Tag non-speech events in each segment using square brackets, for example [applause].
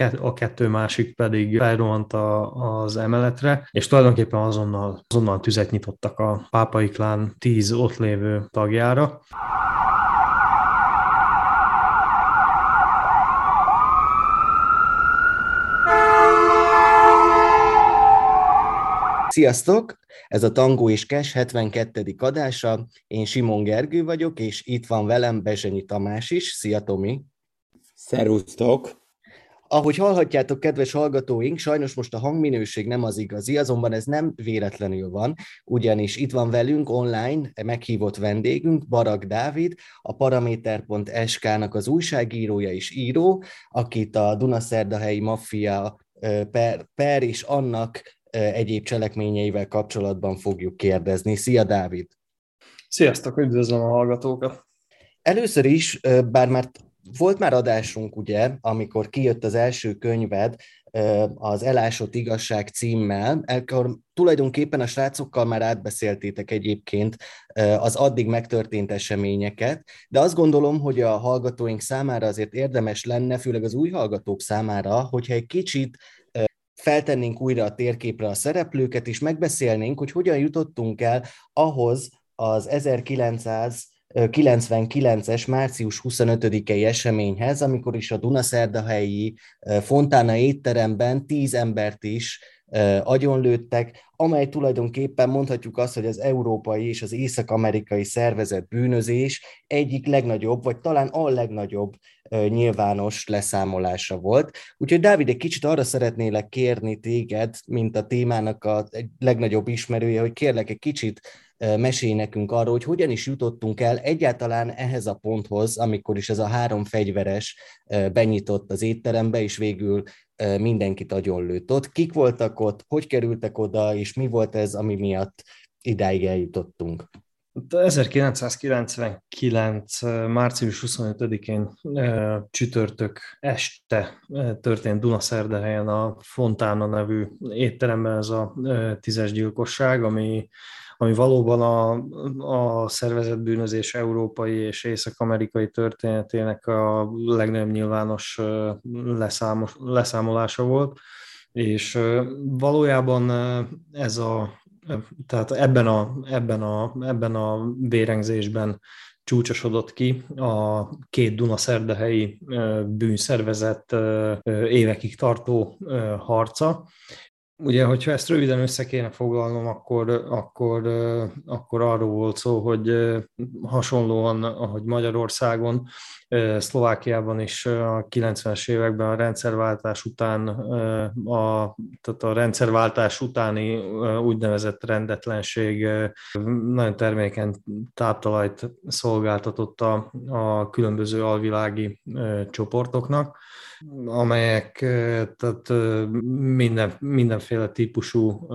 a kettő másik pedig felrohant a, az emeletre, és tulajdonképpen azonnal, azonnal tüzet nyitottak a pápai klán tíz ott lévő tagjára. Sziasztok! Ez a Tangó és Kes 72. adása. Én Simon Gergő vagyok, és itt van velem Bezsenyi Tamás is. Szia, Tomi! Szerusztok! Ahogy hallhatjátok, kedves hallgatóink, sajnos most a hangminőség nem az igazi, azonban ez nem véletlenül van, ugyanis itt van velünk online meghívott vendégünk, Barak Dávid, a Paraméter.sk-nak az újságírója és író, akit a Dunaszerdahelyi Maffia per, per és annak egyéb cselekményeivel kapcsolatban fogjuk kérdezni. Szia, Dávid! Sziasztok, üdvözlöm a hallgatókat! Először is, bár már volt már adásunk, ugye, amikor kijött az első könyved, az Elásott Igazság címmel, akkor tulajdonképpen a srácokkal már átbeszéltétek egyébként az addig megtörtént eseményeket, de azt gondolom, hogy a hallgatóink számára azért érdemes lenne, főleg az új hallgatók számára, hogyha egy kicsit feltennénk újra a térképre a szereplőket, és megbeszélnénk, hogy hogyan jutottunk el ahhoz az 1999-es március 25-i eseményhez, amikor is a Dunaszerdahelyi Fontána étteremben tíz embert is agyonlőttek, amely tulajdonképpen mondhatjuk azt, hogy az európai és az észak-amerikai szervezet bűnözés egyik legnagyobb, vagy talán a legnagyobb nyilvános leszámolása volt. Úgyhogy Dávid, egy kicsit arra szeretnélek kérni téged, mint a témának a legnagyobb ismerője, hogy kérlek egy kicsit mesélj nekünk arról, hogy hogyan is jutottunk el egyáltalán ehhez a ponthoz, amikor is ez a három fegyveres benyitott az étterembe, és végül mindenkit agyonlőtt ott. Kik voltak ott, hogy kerültek oda, és mi volt ez, ami miatt idáig eljutottunk? 1999. március 25-én csütörtök este történt Dunaszerdahelyen a Fontána nevű étteremben ez a tízes gyilkosság, ami ami valóban a, a szervezetbűnözés európai és észak-amerikai történetének a legnagyobb nyilvános leszámos, leszámolása volt, és valójában ez a, tehát ebben a, ebben a, ebben a vérengzésben csúcsosodott ki a két Dunaszerdahelyi bűnszervezet évekig tartó harca, Ugye, hogyha ezt röviden össze kéne foglalnom, akkor, akkor, akkor arról volt szó, hogy hasonlóan, ahogy Magyarországon, Szlovákiában is a 90-es években a rendszerváltás után, a, tehát a rendszerváltás utáni úgynevezett rendetlenség nagyon termékeny táptalajt szolgáltatott a, a különböző alvilági csoportoknak amelyek tehát minden, mindenféle típusú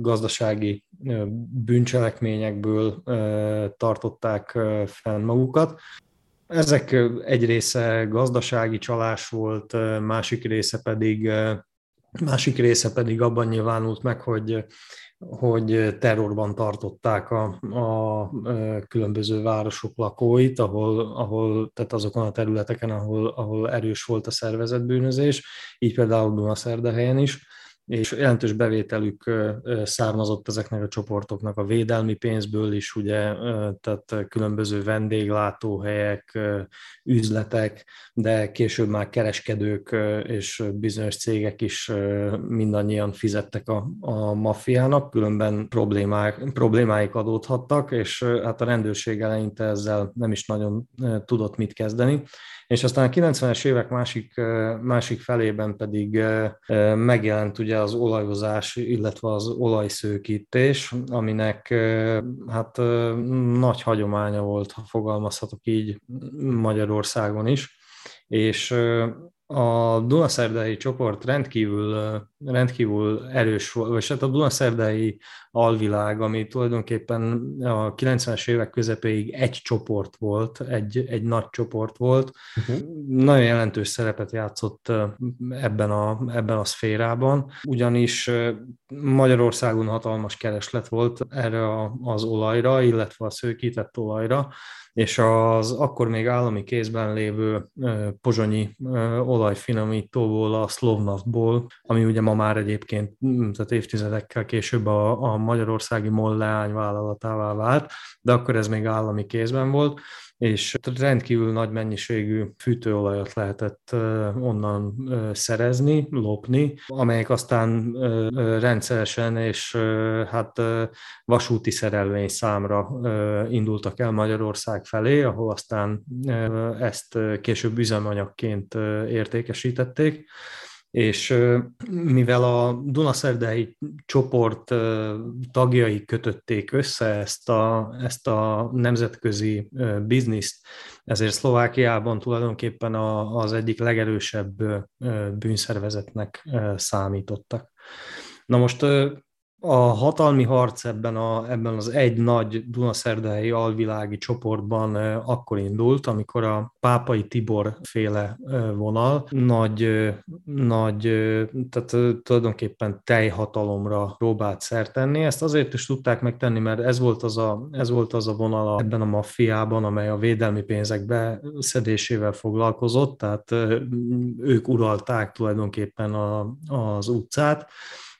gazdasági bűncselekményekből tartották fenn magukat. Ezek egy része gazdasági csalás volt, másik része pedig másik része pedig abban nyilvánult meg, hogy hogy terrorban tartották a, a különböző városok lakóit, ahol, ahol, tehát azokon a területeken, ahol, ahol erős volt a szervezetbűnözés, így például Dunaszerdahelyen is és jelentős bevételük származott ezeknek a csoportoknak a védelmi pénzből is, ugye, tehát különböző vendéglátóhelyek, üzletek, de később már kereskedők és bizonyos cégek is mindannyian fizettek a, a maffiának, különben problémák, problémáik adódhattak, és hát a rendőrség eleinte ezzel nem is nagyon tudott mit kezdeni és aztán a 90-es évek másik, másik felében pedig megjelent ugye az olajozás, illetve az olajszőkítés, aminek hát nagy hagyománya volt, ha fogalmazhatok így Magyarországon is, és a Dunaszerdei csoport rendkívül, rendkívül erős volt, vagy hát a Dunaszerdei alvilág, ami tulajdonképpen a 90-es évek közepéig egy csoport volt, egy, egy nagy csoport volt, uh-huh. nagyon jelentős szerepet játszott ebben a, ebben a szférában, ugyanis Magyarországon hatalmas kereslet volt erre az olajra, illetve a szőkített olajra, és az akkor még állami kézben lévő pozsonyi olajfinomítóból, a Slovnaftból, ami ugye ma már egyébként, mm, tehát évtizedekkel később a, a magyarországi MOL leányvállalatává vált, de akkor ez még állami kézben volt, és rendkívül nagy mennyiségű fűtőolajat lehetett onnan szerezni, lopni, amelyek aztán rendszeresen és hát vasúti szerelvény számra indultak el Magyarország felé, ahol aztán ezt később üzemanyagként értékesítették és mivel a Dunaszerdei csoport tagjai kötötték össze ezt a, ezt a nemzetközi bizniszt, ezért Szlovákiában tulajdonképpen az egyik legerősebb bűnszervezetnek számítottak. Na most a hatalmi harc ebben, a, ebben az egy nagy Dunaszerdahelyi alvilági csoportban akkor indult, amikor a pápai Tibor féle vonal nagy, nagy tehát tulajdonképpen teljhatalomra próbált szert tenni. Ezt azért is tudták megtenni, mert ez volt az a, ez volt az a vonal ebben a maffiában, amely a védelmi pénzek beszedésével foglalkozott, tehát ők uralták tulajdonképpen a, az utcát,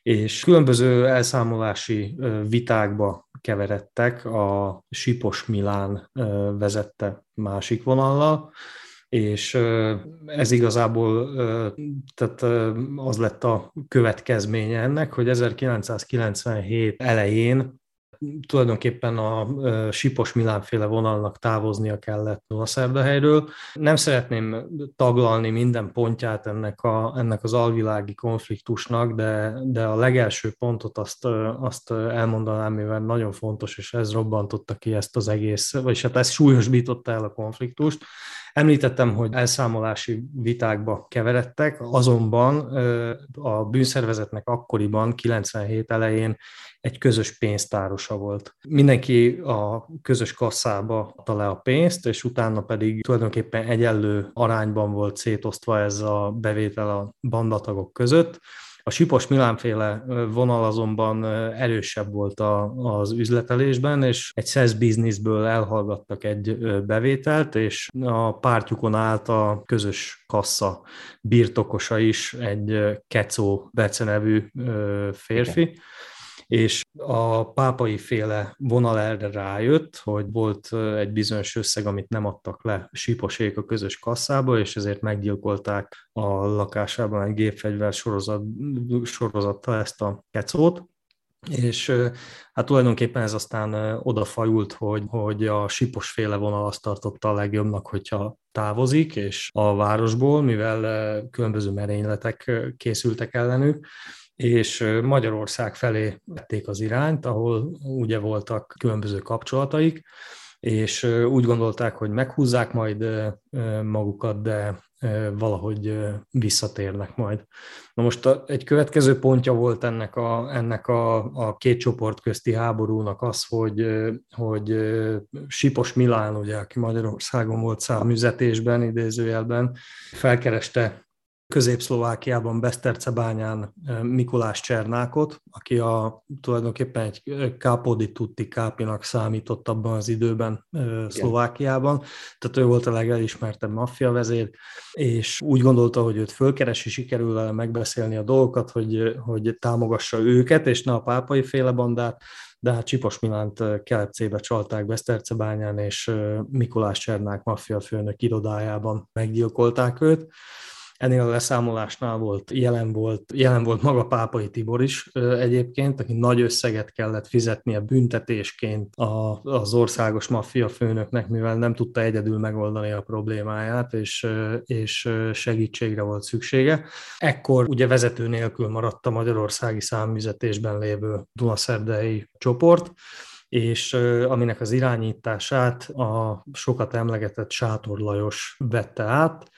és különböző elszámolási vitákba keveredtek, a Sipos Milán vezette másik vonallal, és ez igazából tehát az lett a következménye ennek, hogy 1997 elején tulajdonképpen a Sipos Milánféle vonalnak távoznia kellett Dunaszerdahelyről. Nem szeretném taglalni minden pontját ennek, a, ennek az alvilági konfliktusnak, de, de a legelső pontot azt, azt elmondanám, mivel nagyon fontos, és ez robbantotta ki ezt az egész, vagyis hát ez súlyosbította el a konfliktust. Említettem, hogy elszámolási vitákba keveredtek, azonban a bűnszervezetnek akkoriban, 97 elején egy közös pénztárosa volt. Mindenki a közös kasszába adta le a pénzt, és utána pedig tulajdonképpen egyenlő arányban volt szétosztva ez a bevétel a bandatagok között. A Sipos Milánféle vonal azonban erősebb volt a, az üzletelésben, és egy SES bizniszből elhallgattak egy bevételt, és a pártjukon állt a közös kassa birtokosa is, egy Kecó Bece nevű férfi. Igen és a pápai féle vonal erre rájött, hogy volt egy bizonyos összeg, amit nem adtak le síposék a közös kasszába, és ezért meggyilkolták a lakásában egy gépfegyver sorozat, sorozattal ezt a kecót, és hát tulajdonképpen ez aztán odafajult, hogy, hogy a sipos féle vonal azt tartotta a legjobbnak, hogyha távozik, és a városból, mivel különböző merényletek készültek ellenük, és Magyarország felé vették az irányt, ahol ugye voltak különböző kapcsolataik, és úgy gondolták, hogy meghúzzák majd magukat, de valahogy visszatérnek majd. Na most egy következő pontja volt ennek a, ennek a, a két csoport közti háborúnak az, hogy, hogy Sipos Milán, ugye, aki Magyarországon volt számüzetésben, idézőjelben, felkereste Közép-Szlovákiában, Besztercebányán Mikulás Csernákot, aki a, tulajdonképpen egy Kápodi Tutti kápinak számított abban az időben Igen. Szlovákiában, tehát ő volt a legelismertebb maffia vezér, és úgy gondolta, hogy őt fölkeresi, sikerül vele megbeszélni a dolgokat, hogy, hogy támogassa őket, és ne a pápai féle bandát, de hát Csipos Milánt kelepcébe csalták Besztercebányán, és Mikulás Csernák maffia főnök irodájában meggyilkolták őt. Ennél a leszámolásnál volt, jelen volt, jelen volt maga Pápai Tibor is egyébként, aki nagy összeget kellett fizetnie büntetésként az országos maffia főnöknek, mivel nem tudta egyedül megoldani a problémáját, és, és segítségre volt szüksége. Ekkor ugye vezető nélkül maradt a magyarországi számüzetésben lévő Dunaszerdei csoport, és aminek az irányítását a sokat emlegetett Sátor Lajos vette át,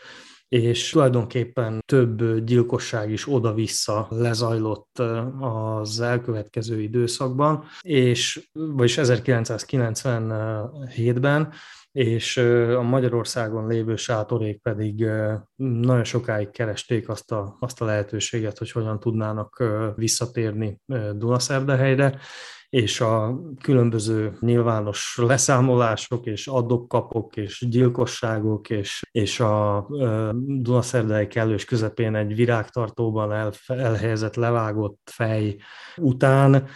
és tulajdonképpen több gyilkosság is oda-vissza lezajlott az elkövetkező időszakban, és vagyis 1997-ben, és a Magyarországon lévő sátorék pedig nagyon sokáig keresték azt a, azt a lehetőséget, hogy hogyan tudnának visszatérni Dunaszerdahelyre, és a különböző nyilvános leszámolások, és adok-kapok, és gyilkosságok, és, és a Dunaszerdei kellős közepén egy virágtartóban el, elhelyezett levágott fej után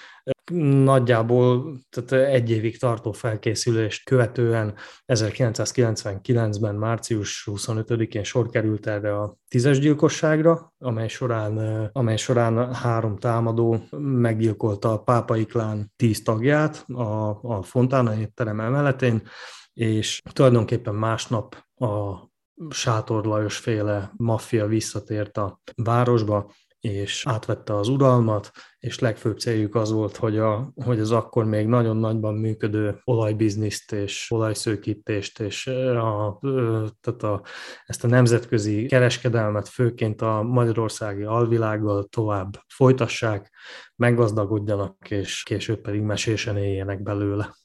Nagyjából tehát egy évig tartó felkészülést követően 1999-ben március 25-én sor került erre a tízes gyilkosságra, amely során, amely során három támadó meggyilkolta a pápai klán tíz tagját a, a Fontána étterem emeletén, és tulajdonképpen másnap a Sátor Lajos féle maffia visszatért a városba, és átvette az uralmat, és legfőbb céljuk az volt, hogy, a, hogy az akkor még nagyon nagyban működő olajbizniszt és olajszőkítést, és a, tehát a, ezt a nemzetközi kereskedelmet főként a magyarországi alvilággal tovább folytassák, meggazdagodjanak, és később pedig mesésen éljenek belőle.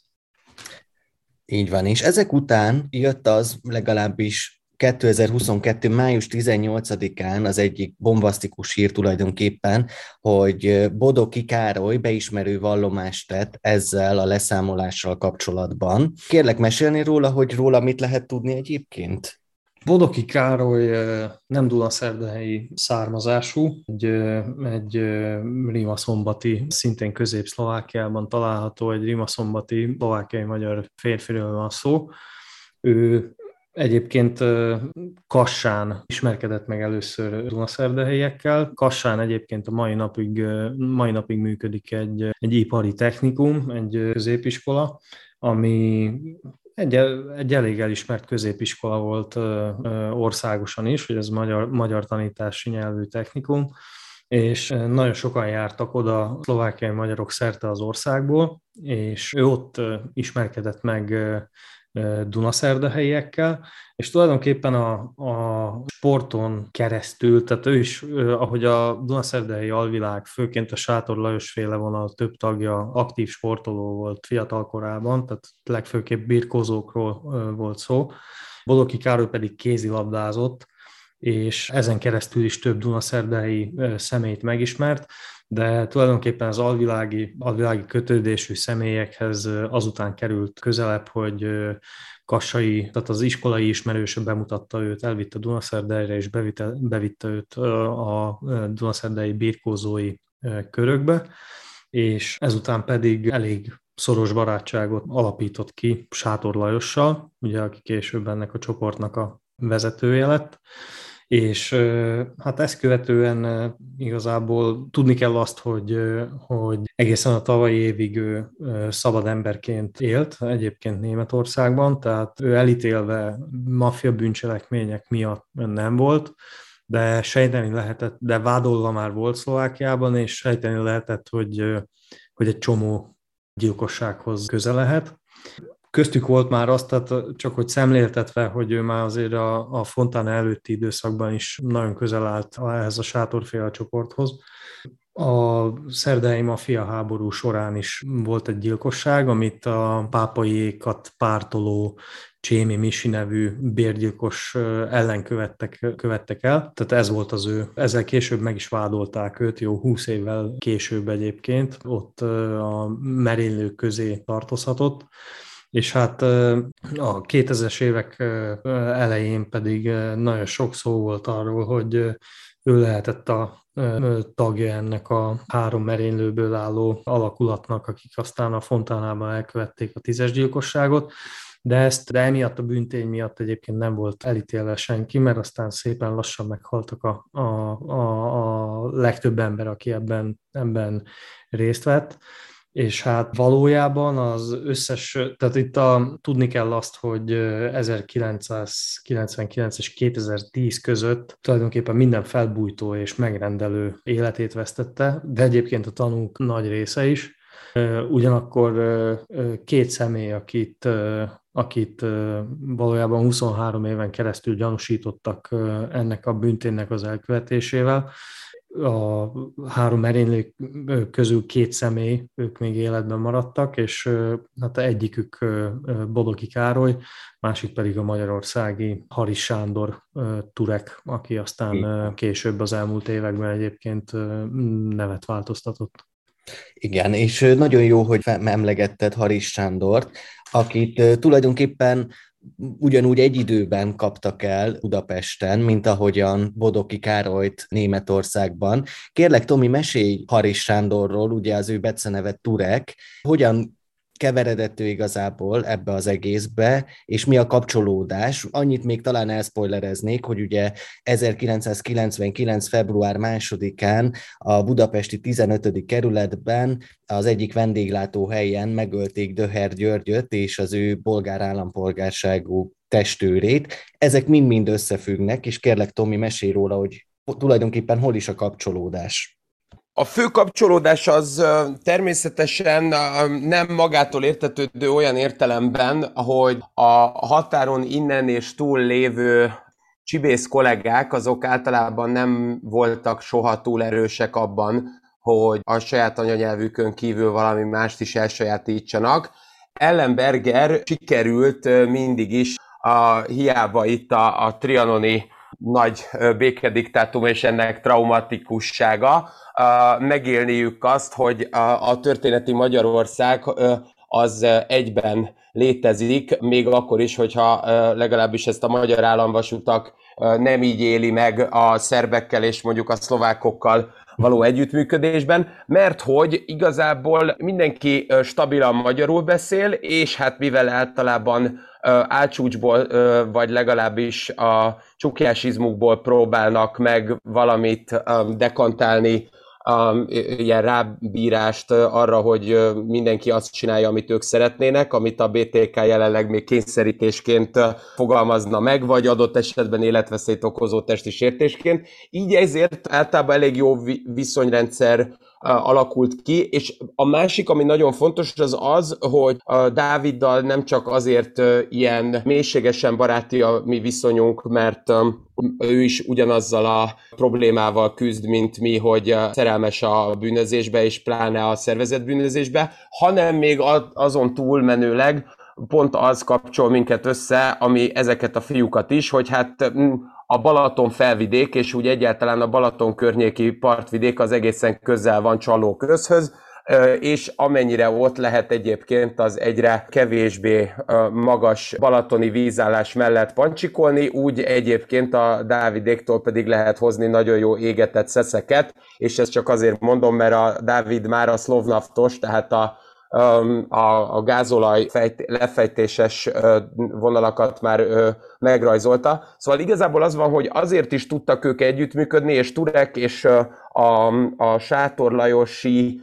Így van, és ezek után jött az legalábbis 2022. május 18-án az egyik bombasztikus hír tulajdonképpen, hogy Bodoki Károly beismerő vallomást tett ezzel a leszámolással kapcsolatban. Kérlek mesélni róla, hogy róla mit lehet tudni egyébként? Bodoki Károly nem Dunaszerdahelyi származású, egy, egy Rimaszombati, szintén közép-szlovákiában található, egy Rimaszombati szlovákiai magyar férfiről van szó. Ő Egyébként Kassán ismerkedett meg először Dunaszerdehelyekkel. Kassán egyébként a mai napig, mai napig működik egy, egy ipari technikum, egy középiskola, ami egy, egy elég elismert középiskola volt országosan is, hogy ez magyar, magyar tanítási nyelvű technikum, és nagyon sokan jártak oda szlovákiai magyarok szerte az országból, és ő ott ismerkedett meg Dunaszerdahelyiekkel, és tulajdonképpen a, a sporton keresztül, tehát ő is, ahogy a Dunaszerdahelyi alvilág, főként a Sátor Lajos féle vonal több tagja aktív sportoló volt fiatal korában, tehát legfőképp birkózókról volt szó, Bodoki Károly pedig kézilabdázott, és ezen keresztül is több Dunaszerdahelyi személyt megismert, de tulajdonképpen az alvilági, alvilági kötődésű személyekhez azután került közelebb, hogy Kassai, tehát az iskolai ismerőse bemutatta őt, elvitte Dunaszerdeire, és bevitte, bevitte őt a Dunaszerdei birkózói körökbe, és ezután pedig elég szoros barátságot alapított ki Sátor Lajossal, ugye, aki később ennek a csoportnak a vezetője lett, és hát ezt követően igazából tudni kell azt, hogy, hogy egészen a tavalyi évig ő szabad emberként élt, egyébként Németországban, tehát ő elítélve maffia bűncselekmények miatt nem volt, de sejteni lehetett, de vádolva már volt Szlovákiában, és sejteni lehetett, hogy, hogy egy csomó gyilkossághoz köze lehet köztük volt már azt, tehát csak hogy szemléltetve, hogy ő már azért a, a Fontana előtti időszakban is nagyon közel állt ehhez a sátorféle csoporthoz. A szerdei mafia háború során is volt egy gyilkosság, amit a pápaiékat pártoló Csémi Misi nevű bérgyilkos ellen követtek, követtek el. Tehát ez volt az ő. Ezzel később meg is vádolták őt, jó húsz évvel később egyébként. Ott a merénylők közé tartozhatott és hát a 2000-es évek elején pedig nagyon sok szó volt arról, hogy ő lehetett a tagja ennek a három merénylőből álló alakulatnak, akik aztán a Fontánában elkövették a tízes gyilkosságot, de ezt, de emiatt a bűntény miatt egyébként nem volt elítélve senki, mert aztán szépen lassan meghaltak a, a, a, a legtöbb ember, aki ebben, ebben részt vett és hát valójában az összes, tehát itt a, tudni kell azt, hogy 1999 és 2010 között tulajdonképpen minden felbújtó és megrendelő életét vesztette, de egyébként a tanúk nagy része is. Ugyanakkor két személy, akit, akit valójában 23 éven keresztül gyanúsítottak ennek a bünténnek az elkövetésével, a három merénylő közül két személy, ők még életben maradtak, és hát egyikük Bodoki Károly, másik pedig a magyarországi Haris Sándor Turek, aki aztán később az elmúlt években egyébként nevet változtatott. Igen, és nagyon jó, hogy emlegetted Haris Sándort, akit tulajdonképpen ugyanúgy egy időben kaptak el Budapesten, mint ahogyan Bodoki Károlyt Németországban. Kérlek, Tomi, mesélj Haris Sándorról, ugye az ő beceneve Turek. Hogyan keveredett ő igazából ebbe az egészbe, és mi a kapcsolódás. Annyit még talán elspoilereznék, hogy ugye 1999. február másodikán a budapesti 15. kerületben az egyik vendéglátó helyen megölték Döher Györgyöt és az ő bolgár állampolgárságú testőrét. Ezek mind-mind összefüggnek, és kérlek Tomi, mesélj róla, hogy tulajdonképpen hol is a kapcsolódás. A fő kapcsolódás az természetesen nem magától értetődő olyan értelemben, hogy a határon innen és túl lévő csibész kollégák, azok általában nem voltak soha túl erősek abban, hogy a saját anyanyelvükön kívül valami mást is elsajátítsanak. Ellenberger sikerült mindig is, a, hiába itt a, a trianoni nagy békediktátum és ennek traumatikussága, megélniük azt, hogy a, történeti Magyarország az egyben létezik, még akkor is, hogyha legalábbis ezt a magyar államvasutak nem így éli meg a szerbekkel és mondjuk a szlovákokkal való együttműködésben, mert hogy igazából mindenki stabilan magyarul beszél, és hát mivel általában álcsúcsból, vagy legalábbis a csukjásizmukból próbálnak meg valamit dekantálni um, ilyen rábírást arra, hogy mindenki azt csinálja, amit ők szeretnének, amit a BTK jelenleg még kényszerítésként fogalmazna meg, vagy adott esetben életveszélyt okozó testi sértésként. Így ezért általában elég jó viszonyrendszer alakult ki, és a másik, ami nagyon fontos, az az, hogy a Dáviddal nem csak azért ilyen mélységesen baráti a mi viszonyunk, mert ő is ugyanazzal a problémával küzd, mint mi, hogy szerelmes a bűnözésbe, és pláne a szervezett bűnözésbe, hanem még azon túlmenőleg pont az kapcsol minket össze, ami ezeket a fiúkat is, hogy hát a Balaton felvidék, és úgy egyáltalán a Balaton környéki partvidék az egészen közel van Csaló közhöz, és amennyire ott lehet egyébként az egyre kevésbé magas balatoni vízállás mellett pancsikolni, úgy egyébként a Dávidéktól pedig lehet hozni nagyon jó égetett szeszeket, és ezt csak azért mondom, mert a Dávid már a szlovnaftos, tehát a a, a gázolaj fejt, lefejtéses vonalakat már megrajzolta. Szóval igazából az van, hogy azért is tudtak ők együttműködni, és Turek és a, a sátorlajosi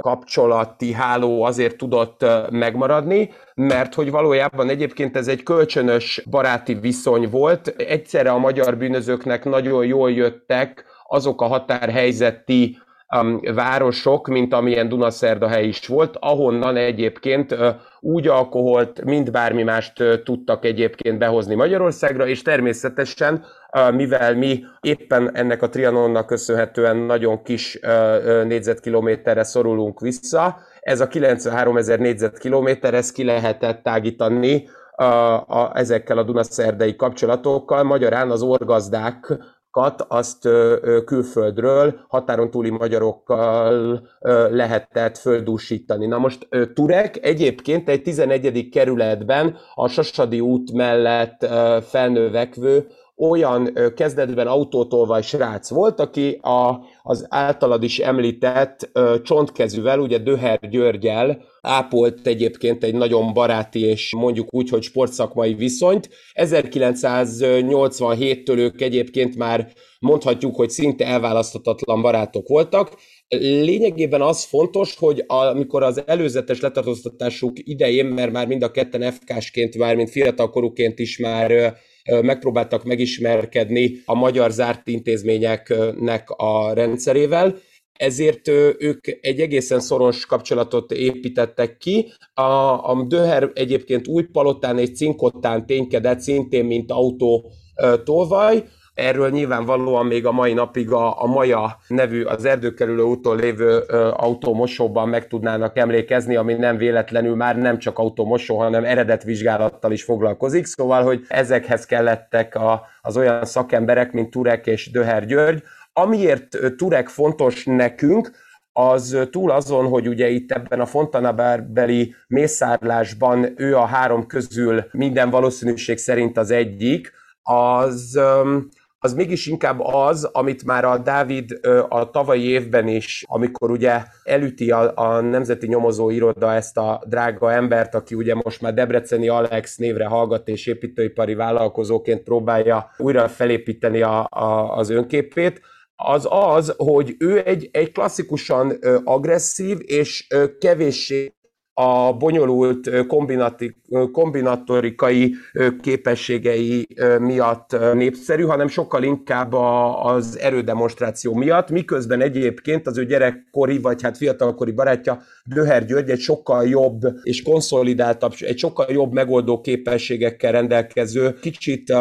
kapcsolati háló azért tudott megmaradni, mert hogy valójában egyébként ez egy kölcsönös baráti viszony volt. Egyszerre a magyar bűnözőknek nagyon jól jöttek azok a határhelyzeti városok, mint amilyen Dunaszerdahely is volt, ahonnan egyébként úgy alkoholt, mint bármi mást tudtak egyébként behozni Magyarországra, és természetesen, mivel mi éppen ennek a Trianonnak köszönhetően nagyon kis négyzetkilométerre szorulunk vissza, ez a 93 ezer négyzetkilométer, ez ki lehetett tágítani a, a, ezekkel a Dunaszerdei kapcsolatokkal. Magyarán az orgazdák azt külföldről, határon túli magyarokkal lehetett földúsítani. Na most Turek egyébként egy 11. kerületben a Sasadi út mellett felnövekvő olyan kezdetben autótolvaj srác volt, aki a, az általad is említett csontkezűvel, ugye Döher Györgyel ápolt egyébként egy nagyon baráti és mondjuk úgy, hogy sportszakmai viszonyt. 1987-től ők egyébként már mondhatjuk, hogy szinte elválaszthatatlan barátok voltak. Lényegében az fontos, hogy amikor az előzetes letartóztatásuk idején, mert már mind a ketten FK-sként, már mint fiatalkorúként is már megpróbáltak megismerkedni a magyar zárt intézményeknek a rendszerével, ezért ők egy egészen szoros kapcsolatot építettek ki. A, a Döher egyébként új palotán és cinkottán ténykedett szintén, mint autó tolvaj, Erről nyilvánvalóan még a mai napig a, a Maja nevű az erdőkerülő úton lévő ö, autómosóban meg tudnának emlékezni, ami nem véletlenül már nem csak autómosó, hanem eredetvizsgálattal is foglalkozik. Szóval, hogy ezekhez kellettek a, az olyan szakemberek, mint Turek és Döher György. Amiért Turek fontos nekünk, az túl azon, hogy ugye itt ebben a Fontanabárbeli mészárlásban ő a három közül minden valószínűség szerint az egyik, az, az mégis inkább az, amit már a Dávid a tavalyi évben is, amikor ugye elüti a, a Nemzeti Nyomozó Iroda ezt a drága embert, aki ugye most már Debreceni Alex névre hallgat és építőipari vállalkozóként próbálja újra felépíteni a, a, az önképét, az az, hogy ő egy, egy klasszikusan agresszív és kevéssé a bonyolult kombinatorikai képességei miatt népszerű, hanem sokkal inkább az erődemonstráció miatt, miközben egyébként az ő gyerekkori, vagy hát fiatalkori barátja Döher György egy sokkal jobb és konszolidáltabb, egy sokkal jobb megoldó képességekkel rendelkező, kicsit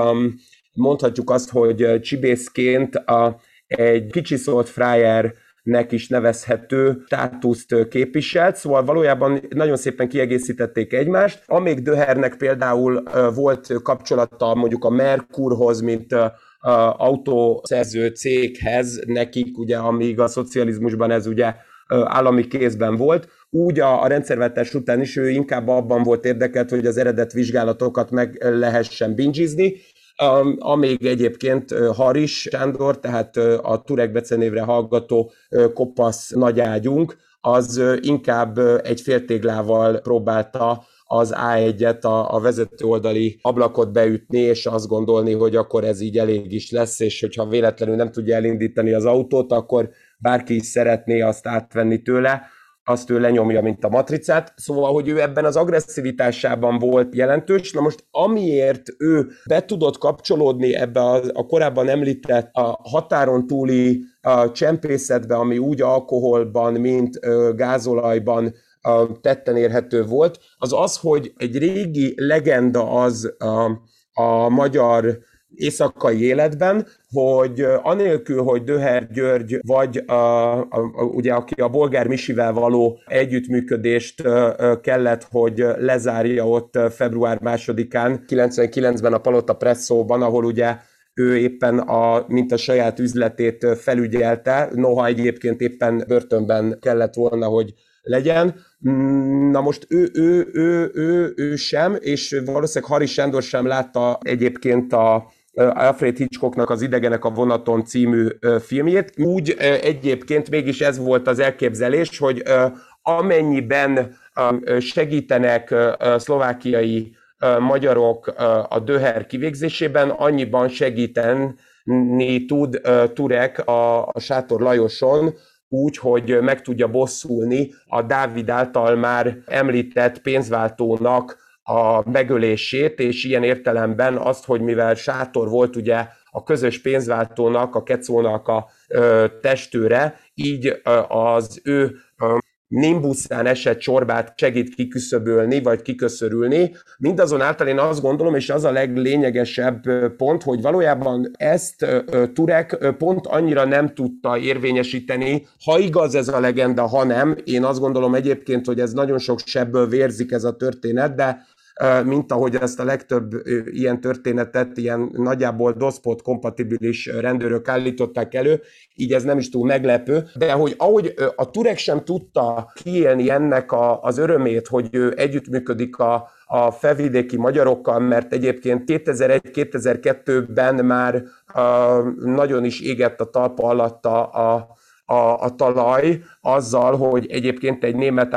mondhatjuk azt, hogy csibészként a egy kicsiszolt Fryer nek is nevezhető státuszt képviselt, szóval valójában nagyon szépen kiegészítették egymást. Amíg Döhernek például volt kapcsolata mondjuk a Merkurhoz, mint autószerző céghez, nekik ugye, amíg a szocializmusban ez ugye állami kézben volt, úgy a, a rendszerváltás után is ő inkább abban volt érdekelt, hogy az eredet vizsgálatokat meg lehessen bingizni, amíg egyébként Haris Sándor, tehát a Turek becenévre hallgató kopasz nagyágyunk, az inkább egy féltéglával próbálta az A1-et, a, a vezető oldali ablakot beütni, és azt gondolni, hogy akkor ez így elég is lesz, és hogyha véletlenül nem tudja elindítani az autót, akkor bárki is szeretné azt átvenni tőle azt ő lenyomja, mint a matricát. Szóval, hogy ő ebben az agresszivitásában volt jelentős. Na most, amiért ő be tudott kapcsolódni ebbe a, a korábban említett a határon túli a csempészetbe, ami úgy alkoholban, mint ö, gázolajban ö, tetten érhető volt, az az, hogy egy régi legenda az a, a magyar éjszakai életben, hogy anélkül, hogy Döher György vagy a, a, a, ugye, aki a bolgár Misivel való együttműködést kellett, hogy lezárja ott február másodikán, 99-ben a Palota Presszóban, ahol ugye ő éppen a, mint a saját üzletét felügyelte, noha egyébként éppen börtönben kellett volna, hogy legyen. Mm, na most ő, ő, ő, ő, ő sem, és valószínűleg Haris Sándor sem látta egyébként a, Alfred Hitchcocknak az Idegenek a vonaton című filmjét. Úgy egyébként mégis ez volt az elképzelés, hogy amennyiben segítenek szlovákiai magyarok a döher kivégzésében, annyiban segíteni tud Turek a, Sátor Lajoson, úgy, hogy meg tudja bosszulni a Dávid által már említett pénzváltónak a megölését, és ilyen értelemben azt, hogy mivel Sátor volt ugye a közös pénzváltónak, a Kecónak a ö, testőre, így ö, az ő ö, nimbuszán esett csorbát segít kiküszöbölni, vagy kiköszörülni. Mindazonáltal én azt gondolom, és az a leglényegesebb pont, hogy valójában ezt Turek pont annyira nem tudta érvényesíteni, ha igaz ez a legenda, ha nem. Én azt gondolom egyébként, hogy ez nagyon sok sebből vérzik ez a történet, de mint ahogy ezt a legtöbb ilyen történetet ilyen nagyjából DOSPOT kompatibilis rendőrök állították elő, így ez nem is túl meglepő, de hogy ahogy a Turek sem tudta kiélni ennek a, az örömét, hogy ő együttműködik a, a felvidéki magyarokkal, mert egyébként 2001-2002-ben már uh, nagyon is égett a talpa alatt a, a a, a talaj azzal, hogy egyébként egy német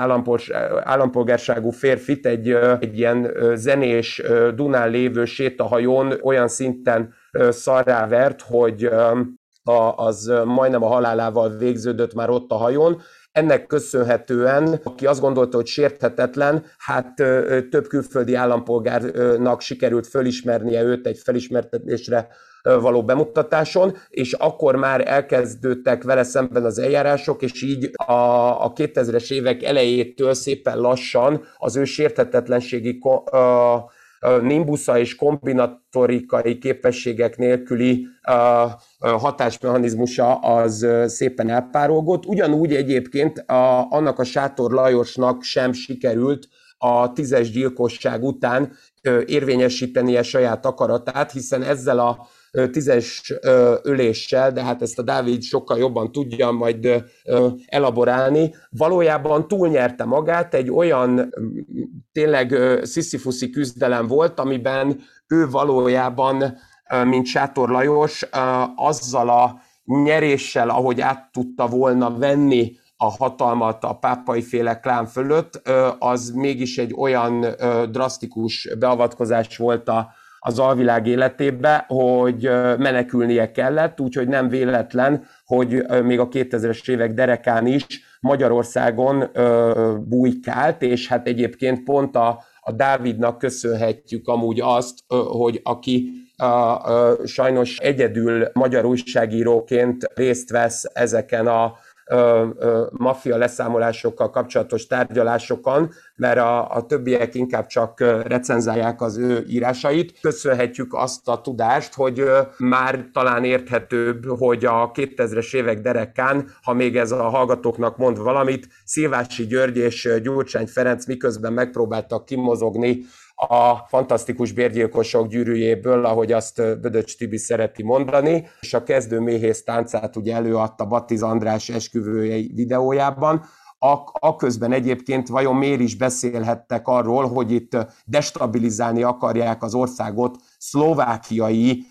állampolgárságú férfit egy, egy ilyen zenés Dunán lévő sétahajón olyan szinten szarrávert, hogy az majdnem a halálával végződött már ott a hajón, ennek köszönhetően, aki azt gondolta, hogy sérthetetlen, hát több külföldi állampolgárnak sikerült fölismernie őt egy felismertetésre való bemutatáson, és akkor már elkezdődtek vele szemben az eljárások, és így a, a 2000-es évek elejétől szépen lassan az ő sérthetetlenségi a, nimbusza és kombinatorikai képességek nélküli hatásmechanizmusa az szépen elpárolgott. Ugyanúgy egyébként a, annak a Sátor Lajosnak sem sikerült a tízes gyilkosság után érvényesítenie saját akaratát, hiszen ezzel a tízes öléssel, de hát ezt a Dávid sokkal jobban tudja majd elaborálni, valójában túlnyerte magát, egy olyan tényleg sziszifuszi küzdelem volt, amiben ő valójában, mint Sátor Lajos, azzal a nyeréssel, ahogy át tudta volna venni a hatalmat a pápai féle klán fölött, az mégis egy olyan drasztikus beavatkozás volt a, az alvilág életébe, hogy menekülnie kellett, úgyhogy nem véletlen, hogy még a 2000-es évek derekán is Magyarországon bújkált, és hát egyébként pont a, a Dávidnak köszönhetjük amúgy azt, hogy aki a, a, sajnos egyedül magyar újságíróként részt vesz ezeken a maffia leszámolásokkal kapcsolatos tárgyalásokon, mert a, a többiek inkább csak recenzálják az ő írásait. Köszönhetjük azt a tudást, hogy már talán érthetőbb, hogy a 2000-es évek derekán, ha még ez a hallgatóknak mond valamit, Szilvási György és Gyurcsány Ferenc miközben megpróbáltak kimozogni a fantasztikus bérgyilkosok gyűrűjéből, ahogy azt Bödöcs Tibi szereti mondani, és a kezdő méhész táncát ugye előadta Battiz András esküvőjei videójában, a, közben egyébként vajon miért is beszélhettek arról, hogy itt destabilizálni akarják az országot szlovákiai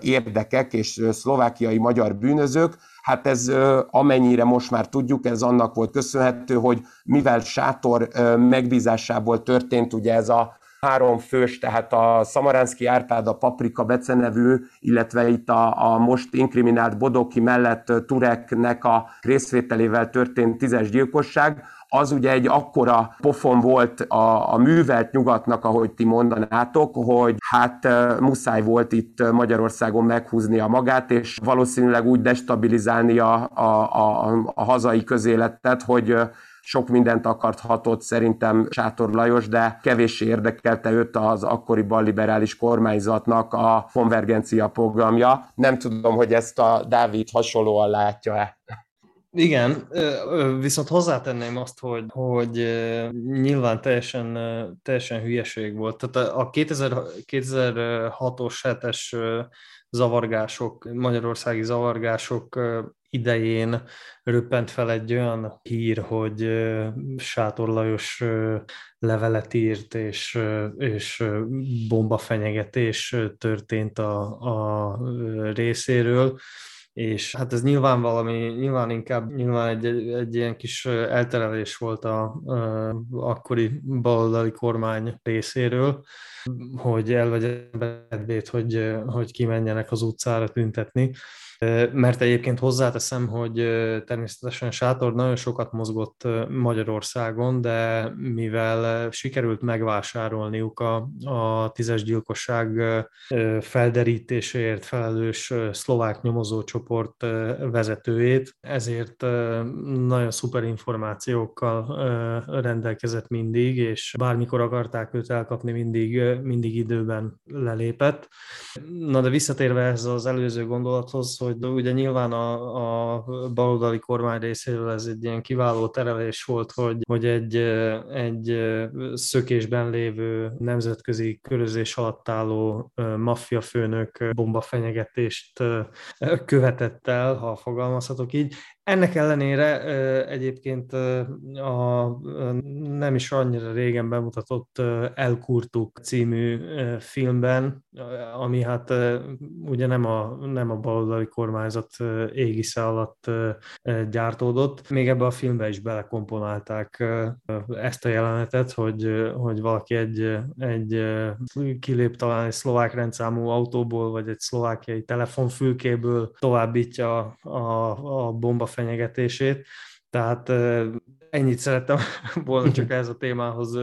érdekek és szlovákiai magyar bűnözők, hát ez amennyire most már tudjuk, ez annak volt köszönhető, hogy mivel Sátor megbízásából történt ugye ez a három fős, tehát a Szamaránszki Árpád, a Paprika becenevű, illetve itt a, a most inkriminált Bodoki mellett Tureknek a részvételével történt tízes gyilkosság, az ugye egy akkora pofon volt a, a művelt nyugatnak, ahogy ti mondanátok, hogy hát muszáj volt itt Magyarországon meghúzni a magát, és valószínűleg úgy destabilizálni a, a, a, a hazai közéletet, hogy sok mindent akarthatott szerintem Sátor Lajos, de kevéssé érdekelte őt az akkori balliberális kormányzatnak a konvergencia programja. Nem tudom, hogy ezt a Dávid hasonlóan látja-e. Igen, viszont hozzátenném azt, hogy, hogy nyilván teljesen, teljesen hülyeség volt. Tehát a 2006-os, 7-es zavargások, magyarországi zavargások idején röppent fel egy olyan hír, hogy Sátor Lajos levelet írt, és, és bombafenyegetés történt a, a részéről, és hát ez nyilván valami, nyilván inkább nyilván egy, egy ilyen kis elterelés volt a, a akkori baloldali kormány részéről, hogy elvegye bedvét, hogy, hogy kimenjenek az utcára tüntetni. Mert egyébként hozzáteszem, hogy természetesen Sátor nagyon sokat mozgott Magyarországon, de mivel sikerült megvásárolniuk a, a tízes gyilkosság felderítéséért felelős szlovák nyomozócsoport vezetőjét, ezért nagyon szuper információkkal rendelkezett mindig, és bármikor akarták őt elkapni, mindig, mindig időben lelépett. Na de visszatérve ez az előző gondolathoz, hogy ugye nyilván a, a baloldali kormány részéről ez egy ilyen kiváló terelés volt, hogy, hogy egy, egy szökésben lévő nemzetközi körözés alatt álló maffia főnök bombafenyegetést követett el, ha fogalmazhatok így. Ennek ellenére egyébként a nem is annyira régen bemutatott Elkurtuk című filmben, ami hát ugye nem a, nem a baloldali kormányzat égisze alatt gyártódott. Még ebbe a filmbe is belekomponálták ezt a jelenetet, hogy, hogy valaki egy, egy kilép talán egy szlovák rendszámú autóból, vagy egy szlovákiai telefonfülkéből továbbítja a, a, a bomba fenyegetését. Tehát ennyit szerettem [laughs] volna csak ez a témához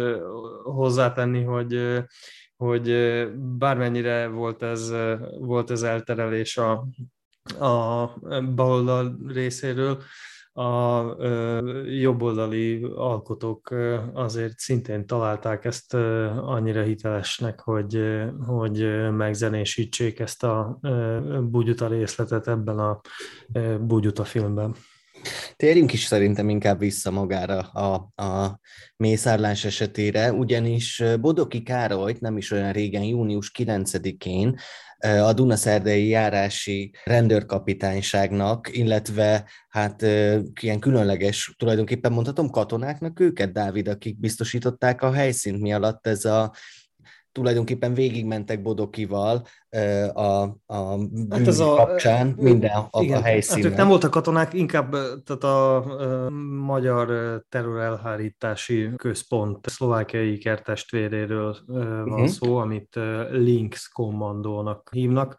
hozzátenni, hogy, hogy bármennyire volt ez, volt ez elterelés a, a baloldal részéről, a jobboldali alkotók azért szintén találták ezt annyira hitelesnek, hogy, hogy megzenésítsék ezt a bugyuta részletet ebben a bugyuta filmben. Térjünk is szerintem inkább vissza magára a, a mészárlás esetére, ugyanis Bodoki Károlyt nem is olyan régen, június 9-én a Dunaszerdei járási rendőrkapitányságnak, illetve hát ilyen különleges, tulajdonképpen mondhatom katonáknak őket, Dávid, akik biztosították a helyszínt, mi alatt ez a tulajdonképpen végigmentek Bodokival a, a hát ez a, kapcsán minden a, igen, a helyszínen. Hát ők nem voltak katonák, inkább tehát a, a magyar terrorelhárítási központ szlovákiai kertestvéréről van uh-huh. szó, amit Lynx kommandónak hívnak.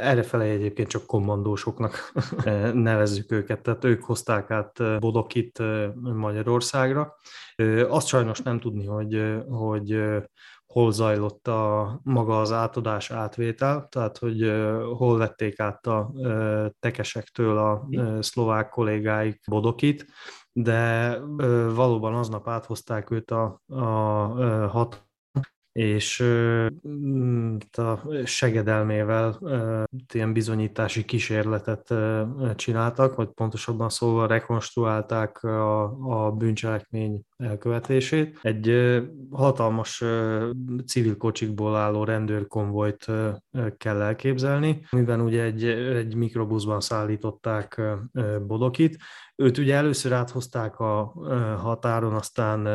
Erre fele egyébként csak kommandósoknak [laughs] nevezzük őket, tehát ők hozták át Bodokit Magyarországra. Azt sajnos nem tudni, hogy, hogy hol zajlott a maga az átadás átvétel, tehát hogy hol vették át a tekesektől a szlovák kollégáik Bodokit, de valóban aznap áthozták őt a, a hat és mm, a segedelmével ilyen bizonyítási kísérletet csináltak, vagy pontosabban szólva rekonstruálták a, a bűncselekmény elkövetését. Egy hatalmas civil kocsikból álló rendőrkonvojt kell elképzelni, mivel ugye egy, egy mikrobuszban szállították Bodokit, Őt ugye először áthozták a határon, aztán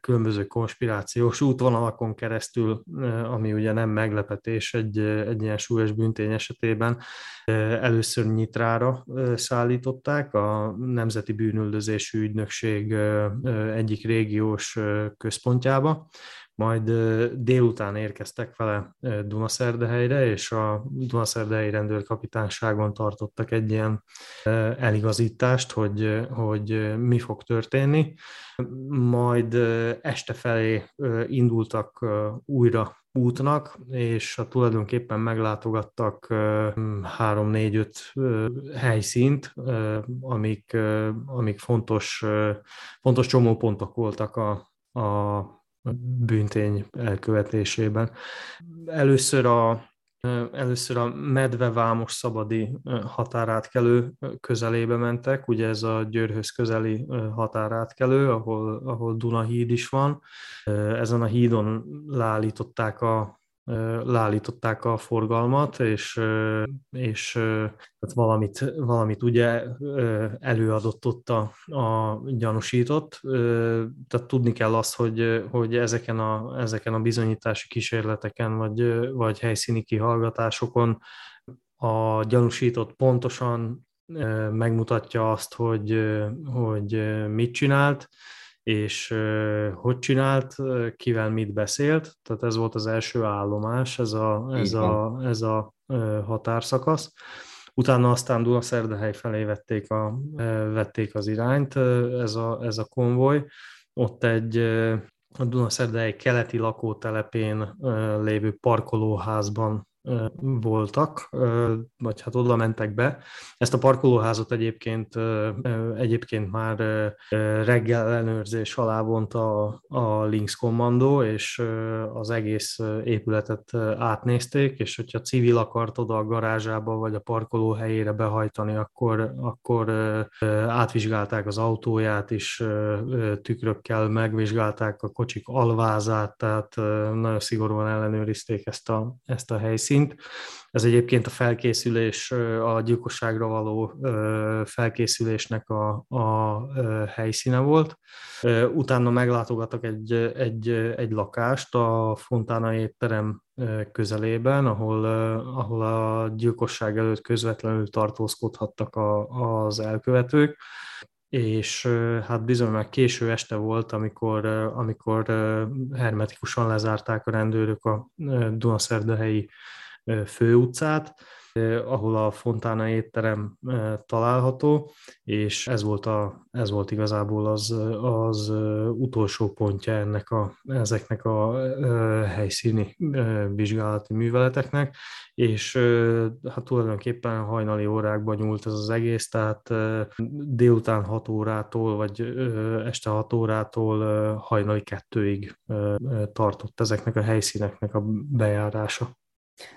különböző konspirációs útvonalakon keresztül, ami ugye nem meglepetés egy, egy ilyen súlyos büntény esetében. Először Nyitrára szállították, a Nemzeti Bűnüldözési Ügynökség egyik régiós központjába, majd délután érkeztek vele Dunaszerdehelyre, és a Dunaszerdehelyi rendőrkapitányságon tartottak egy ilyen eligazítást, hogy, hogy mi fog történni. Majd este felé indultak újra útnak, és a tulajdonképpen meglátogattak három-négy-öt helyszínt, amik, amik fontos, fontos csomópontok voltak a, a bűntény elkövetésében. Először a, először a Medvevámos szabadi határátkelő közelébe mentek, ugye ez a Győrhöz közeli határátkelő, ahol, ahol Dunahíd is van. Ezen a hídon leállították a leállították a forgalmat, és, és tehát valamit, valamit ugye előadott ott a, a gyanúsított. Tehát tudni kell azt, hogy, hogy ezeken, a, ezeken a bizonyítási kísérleteken, vagy, vagy helyszíni kihallgatásokon a gyanúsított pontosan megmutatja azt, hogy, hogy mit csinált, és hogy csinált, kivel mit beszélt, tehát ez volt az első állomás, ez a, ez a, ez a határszakasz. Utána aztán Dunaszerdahely felé vették, a, vették az irányt, ez a, ez a konvoj. Ott egy a Dunaszerdahely keleti lakótelepén lévő parkolóházban voltak, vagy hát oda mentek be. Ezt a parkolóházat egyébként, egyébként már reggel ellenőrzés alá vonta a, a kommandó, és az egész épületet átnézték, és hogyha civil akart oda a garázsába, vagy a parkoló helyére behajtani, akkor, akkor átvizsgálták az autóját is, tükrökkel megvizsgálták a kocsik alvázát, tehát nagyon szigorúan ellenőrizték ezt a, ezt a helyszínt helyszínt. Ez egyébként a felkészülés, a gyilkosságra való felkészülésnek a, a helyszíne volt. Utána meglátogattak egy, egy, egy lakást a Fontána étterem közelében, ahol, ahol a gyilkosság előtt közvetlenül tartózkodhattak a, az elkövetők és hát bizony már késő este volt, amikor, amikor hermetikusan lezárták a rendőrök a Dunaszerdahelyi főutcát, ahol a Fontána étterem található, és ez volt, a, ez volt igazából az, az utolsó pontja ennek a, ezeknek a helyszíni vizsgálati műveleteknek, és hát tulajdonképpen hajnali órákban nyúlt ez az egész, tehát délután 6 órától, vagy este 6 órától hajnali kettőig tartott ezeknek a helyszíneknek a bejárása.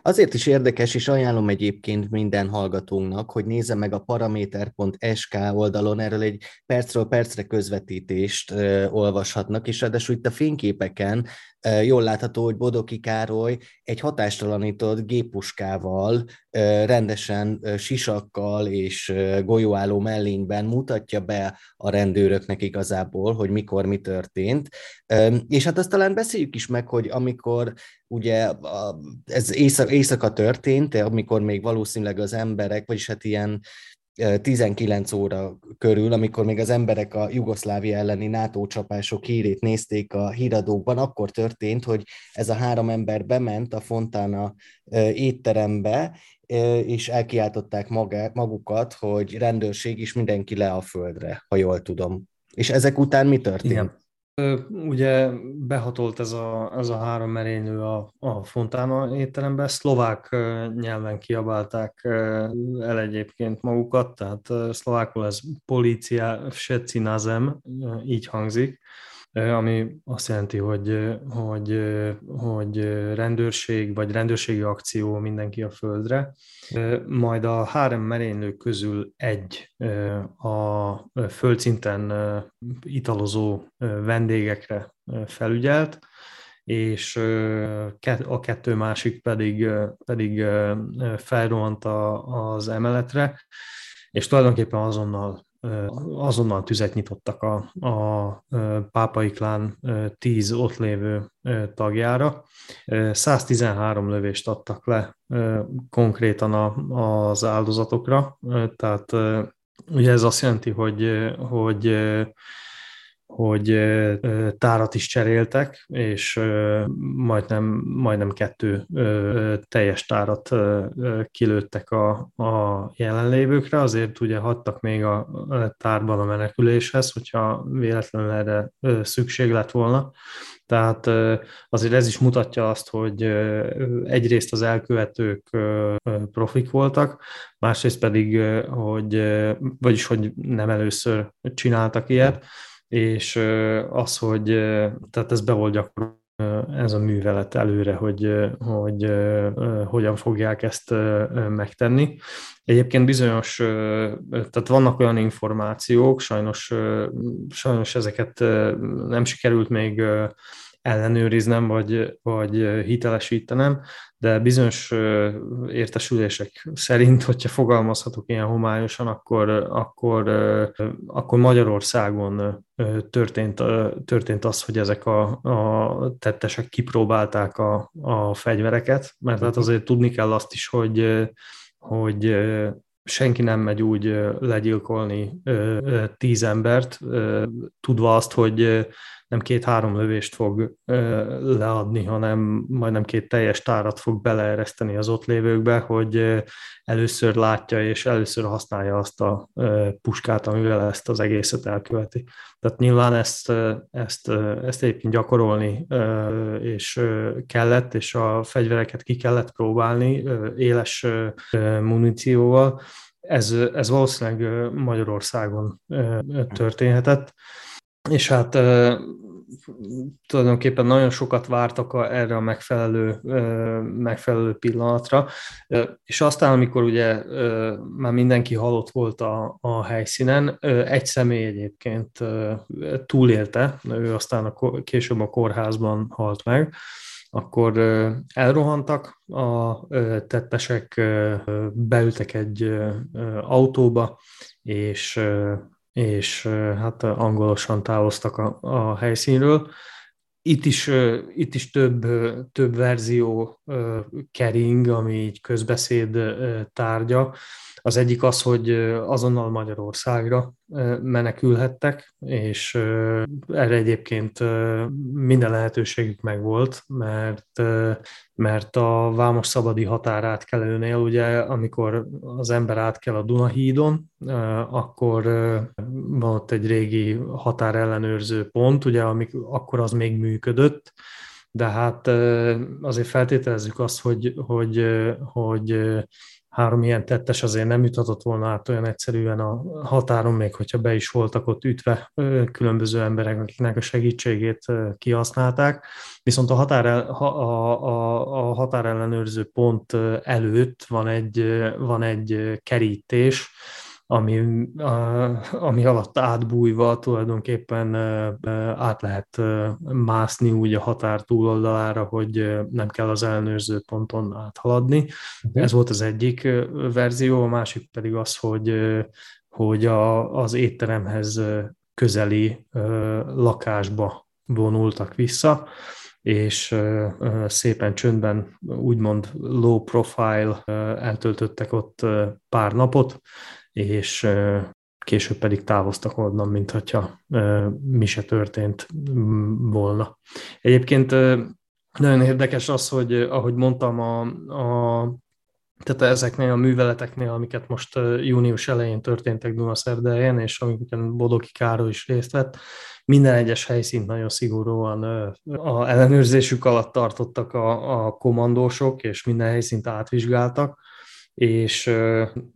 Azért is érdekes, és ajánlom egyébként minden hallgatónknak, hogy nézze meg a paraméter.sk oldalon, erről egy percről percre közvetítést ö, olvashatnak, és ráadásul itt a fényképeken ö, jól látható, hogy Bodoki Károly egy hatástalanított géppuskával, ö, rendesen ö, sisakkal és ö, golyóálló mellényben mutatja be a rendőröknek igazából, hogy mikor mi történt. Ö, és hát azt talán beszéljük is meg, hogy amikor ugye ez éjszaka történt, amikor még valószínűleg az emberek, vagyis hát ilyen 19 óra körül, amikor még az emberek a Jugoszlávia elleni NATO csapások hírét nézték a híradókban, akkor történt, hogy ez a három ember bement a Fontana étterembe, és elkiáltották magukat, hogy rendőrség is mindenki le a földre, ha jól tudom. És ezek után mi történt? Igen. Ugye behatolt ez a, ez a három merénylő a, a Fontana étterembe, szlovák nyelven kiabálták el egyébként magukat, tehát szlovákul ez policia Shecinazem, így hangzik, ami azt jelenti, hogy, hogy, hogy rendőrség vagy rendőrségi akció mindenki a földre. Majd a három merénylő közül egy a földszinten italozó vendégekre felügyelt, és a kettő másik pedig, pedig felrohant az emeletre, és tulajdonképpen azonnal azonnal tüzet nyitottak a, a pápai klán 10 ott lévő tagjára. 113 lövést adtak le konkrétan az áldozatokra, tehát ugye ez azt jelenti, hogy, hogy hogy tárat is cseréltek, és majdnem, majdnem kettő teljes tárat kilőttek a, a jelenlévőkre, azért ugye hattak még a tárban a meneküléshez, hogyha véletlenül erre szükség lett volna. Tehát azért ez is mutatja azt, hogy egyrészt az elkövetők profik voltak, másrészt pedig, hogy, vagyis hogy nem először csináltak ilyet, és az, hogy tehát ez be volt gyakorolva ez a művelet előre, hogy, hogy hogyan fogják ezt megtenni. Egyébként bizonyos, tehát vannak olyan információk, sajnos, sajnos ezeket nem sikerült még ellenőriznem, vagy, vagy hitelesítenem, de bizonyos értesülések szerint, hogyha fogalmazhatok ilyen homályosan, akkor, akkor, akkor Magyarországon történt, történt az, hogy ezek a, a tettesek kipróbálták a, a fegyvereket, mert hát azért tudni kell azt is, hogy, hogy senki nem megy úgy legyilkolni tíz embert, tudva azt, hogy nem két-három lövést fog leadni, hanem majdnem két teljes tárat fog beleereszteni az ott lévőkbe, hogy először látja és először használja azt a puskát, amivel ezt az egészet elköveti. Tehát nyilván ezt, ezt, ezt egyébként gyakorolni és kellett, és a fegyvereket ki kellett próbálni éles munícióval. Ez, ez valószínűleg Magyarországon történhetett. És hát tulajdonképpen nagyon sokat vártak erre a megfelelő, megfelelő pillanatra, és aztán, amikor ugye már mindenki halott volt a, a helyszínen, egy személy egyébként túlélte, ő aztán a, később a kórházban halt meg, akkor elrohantak, a tettesek beültek egy autóba, és és hát angolosan távoztak a, a helyszínről. Itt is, itt is több, több verzió kering, ami így közbeszéd tárgya. Az egyik az, hogy azonnal Magyarországra menekülhettek, és erre egyébként minden lehetőségük megvolt, mert, mert a Vámos Szabadi határátkelőnél, ugye, amikor az ember átkel a Dunahídon, akkor van ott egy régi határellenőrző pont, ugye, amik, akkor az még működött, de hát azért feltételezzük azt, hogy, hogy, hogy három ilyen tettes azért nem juthatott volna át olyan egyszerűen a határon, még hogyha be is voltak ott ütve különböző emberek, akiknek a segítségét kihasználták. Viszont a, határ, a, a, a határellenőrző pont előtt van egy, van egy kerítés, ami, ami alatt átbújva tulajdonképpen át lehet mászni úgy a határ túloldalára, hogy nem kell az ellenőrző ponton áthaladni. Okay. Ez volt az egyik verzió, a másik pedig az, hogy, hogy a, az étteremhez közeli lakásba vonultak vissza, és szépen csöndben, úgymond low profile eltöltöttek ott pár napot, és később pedig távoztak onnan, mint hogyha mi se történt volna. Egyébként nagyon érdekes az, hogy ahogy mondtam, a, a tehát ezeknél a műveleteknél, amiket most június elején történtek Dunaszerdehelyen, és amiken Bodoki Károly is részt vett, minden egyes helyszínt nagyon szigorúan a ellenőrzésük alatt tartottak a, a kommandósok, és minden helyszínt átvizsgáltak, és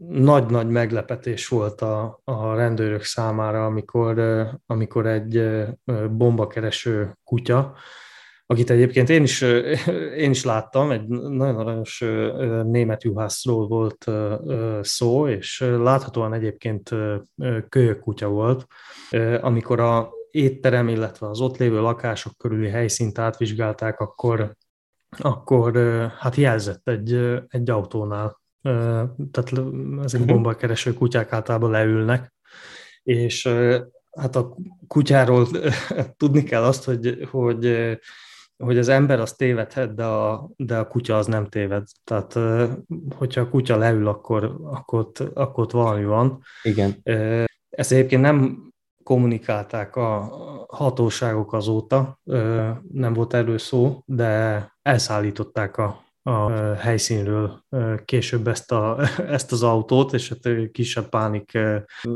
nagy-nagy meglepetés volt a, a rendőrök számára, amikor, amikor egy bombakereső kutya, akit egyébként én is, [laughs] én is láttam, egy nagyon aranyos német juhászról volt szó, és láthatóan egyébként kölyök kutya volt, amikor a étterem, illetve az ott lévő lakások körüli helyszínt átvizsgálták, akkor, akkor hát jelzett egy, egy autónál tehát ezek mhm. bombakereső kutyák általában leülnek, és hát a kutyáról [laughs] tudni kell azt, hogy, hogy, hogy az ember az tévedhet, de a, de a kutya az nem téved. Tehát, hogyha a kutya leül, akkor, akkor, ott, akkor ott valami van. Igen. Ezt egyébként nem kommunikálták a hatóságok azóta, nem volt erről szó, de elszállították a, a helyszínről később ezt, a, [laughs] ezt az autót, és hát kisebb pánik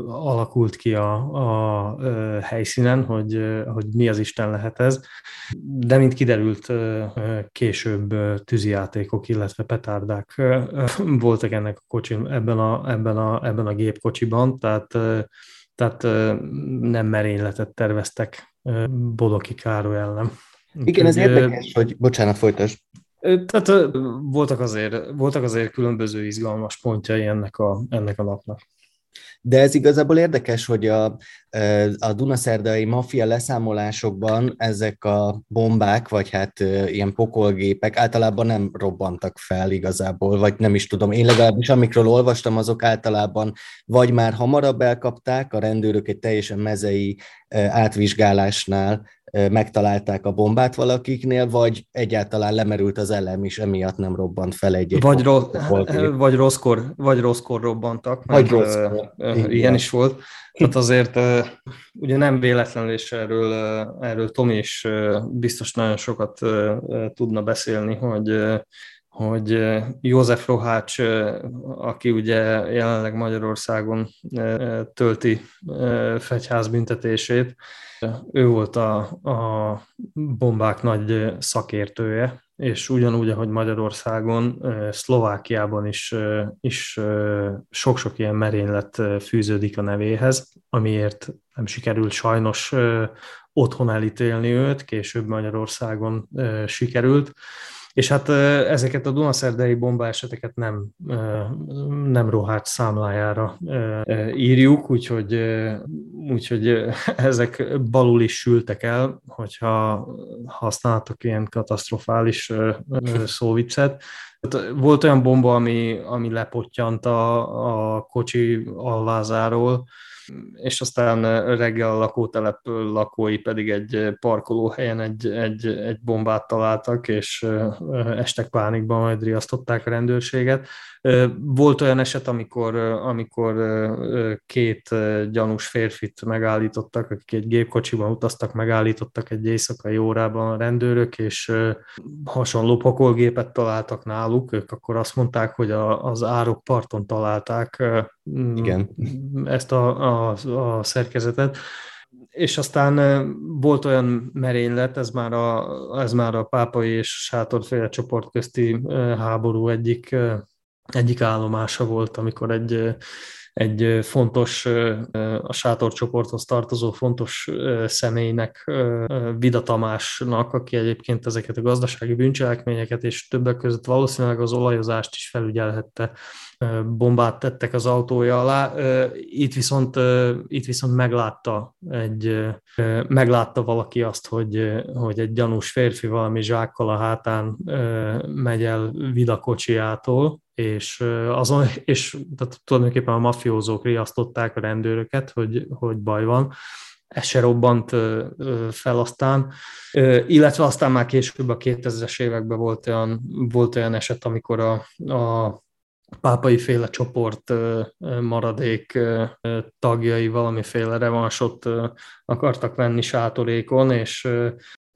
alakult ki a, a helyszínen, hogy, hogy mi az Isten lehet ez. De mint kiderült, később tűzijátékok, illetve petárdák voltak ennek a kocsin, ebben a, ebben a, ebben a gépkocsiban, tehát, tehát nem merényletet terveztek Bodoki Károly ellen. Igen, ez érdekes, hogy, bocsánat, folytasd. Tehát voltak azért, voltak azért különböző izgalmas pontjai ennek a, ennek a napnak. De ez igazából érdekes, hogy a, a Dunaszerdai maffia leszámolásokban ezek a bombák, vagy hát ilyen pokolgépek általában nem robbantak fel igazából, vagy nem is tudom. Én legalábbis amikről olvastam, azok általában vagy már hamarabb elkapták, a rendőrök egy teljesen mezei átvizsgálásnál megtalálták a bombát valakiknél, vagy egyáltalán lemerült az elem, és emiatt nem robbant fel egy, egy vagy, ro- [laughs] vagy, rosszkor, vagy rosszkor robbantak. Vagy rosszkor. Ilyen is volt. Tehát azért ugye nem véletlenül, és erről, erről Tomi is biztos nagyon sokat tudna beszélni, hogy hogy József Rohács, aki ugye jelenleg Magyarországon tölti fegyházbüntetését, ő volt a, a bombák nagy szakértője, és ugyanúgy, ahogy Magyarországon, Szlovákiában is, is sok-sok ilyen merénylet fűződik a nevéhez, amiért nem sikerült sajnos otthon elítélni őt, később Magyarországon sikerült. És hát ezeket a Dunaszerdei bomba eseteket nem, nem rohált számlájára írjuk, úgyhogy, úgyhogy [laughs] ezek balul is sültek el, hogyha használtak ilyen katasztrofális [laughs] szóviccet. Volt olyan bomba, ami, ami lepottyant a, a kocsi alvázáról, és aztán reggel a lakótelep lakói pedig egy parkolóhelyen egy, egy, egy bombát találtak, és estek pánikban, majd riasztották a rendőrséget. Volt olyan eset, amikor, amikor két gyanús férfit megállítottak, akik egy gépkocsiban utaztak, megállítottak egy éjszakai órában a rendőrök, és hasonló pakolgépet találtak náluk. Ők akkor azt mondták, hogy a, az árok parton találták Igen. ezt a, a, a szerkezetet és aztán volt olyan merénylet, ez már a, ez már a pápai és sátorféle csoport közti háború egyik egyik állomása volt, amikor egy egy fontos, a sátorcsoporthoz tartozó fontos személynek, Vida Tamásnak, aki egyébként ezeket a gazdasági bűncselekményeket és többek között valószínűleg az olajozást is felügyelhette, bombát tettek az autója alá. Itt viszont, itt viszont meglátta, egy, meglátta valaki azt, hogy, hogy egy gyanús férfi valami zsákkal a hátán megy el Vida kocsijától, és, azon, [laughs] és tehát tulajdonképpen a mafiózók riasztották a rendőröket, hogy, hogy baj van. Ez se robbant fel aztán, illetve aztán már később a 2000-es években volt olyan, volt olyan eset, amikor a, a pápai féle csoport maradék tagjai valamiféle revansot akartak venni sátorékon, és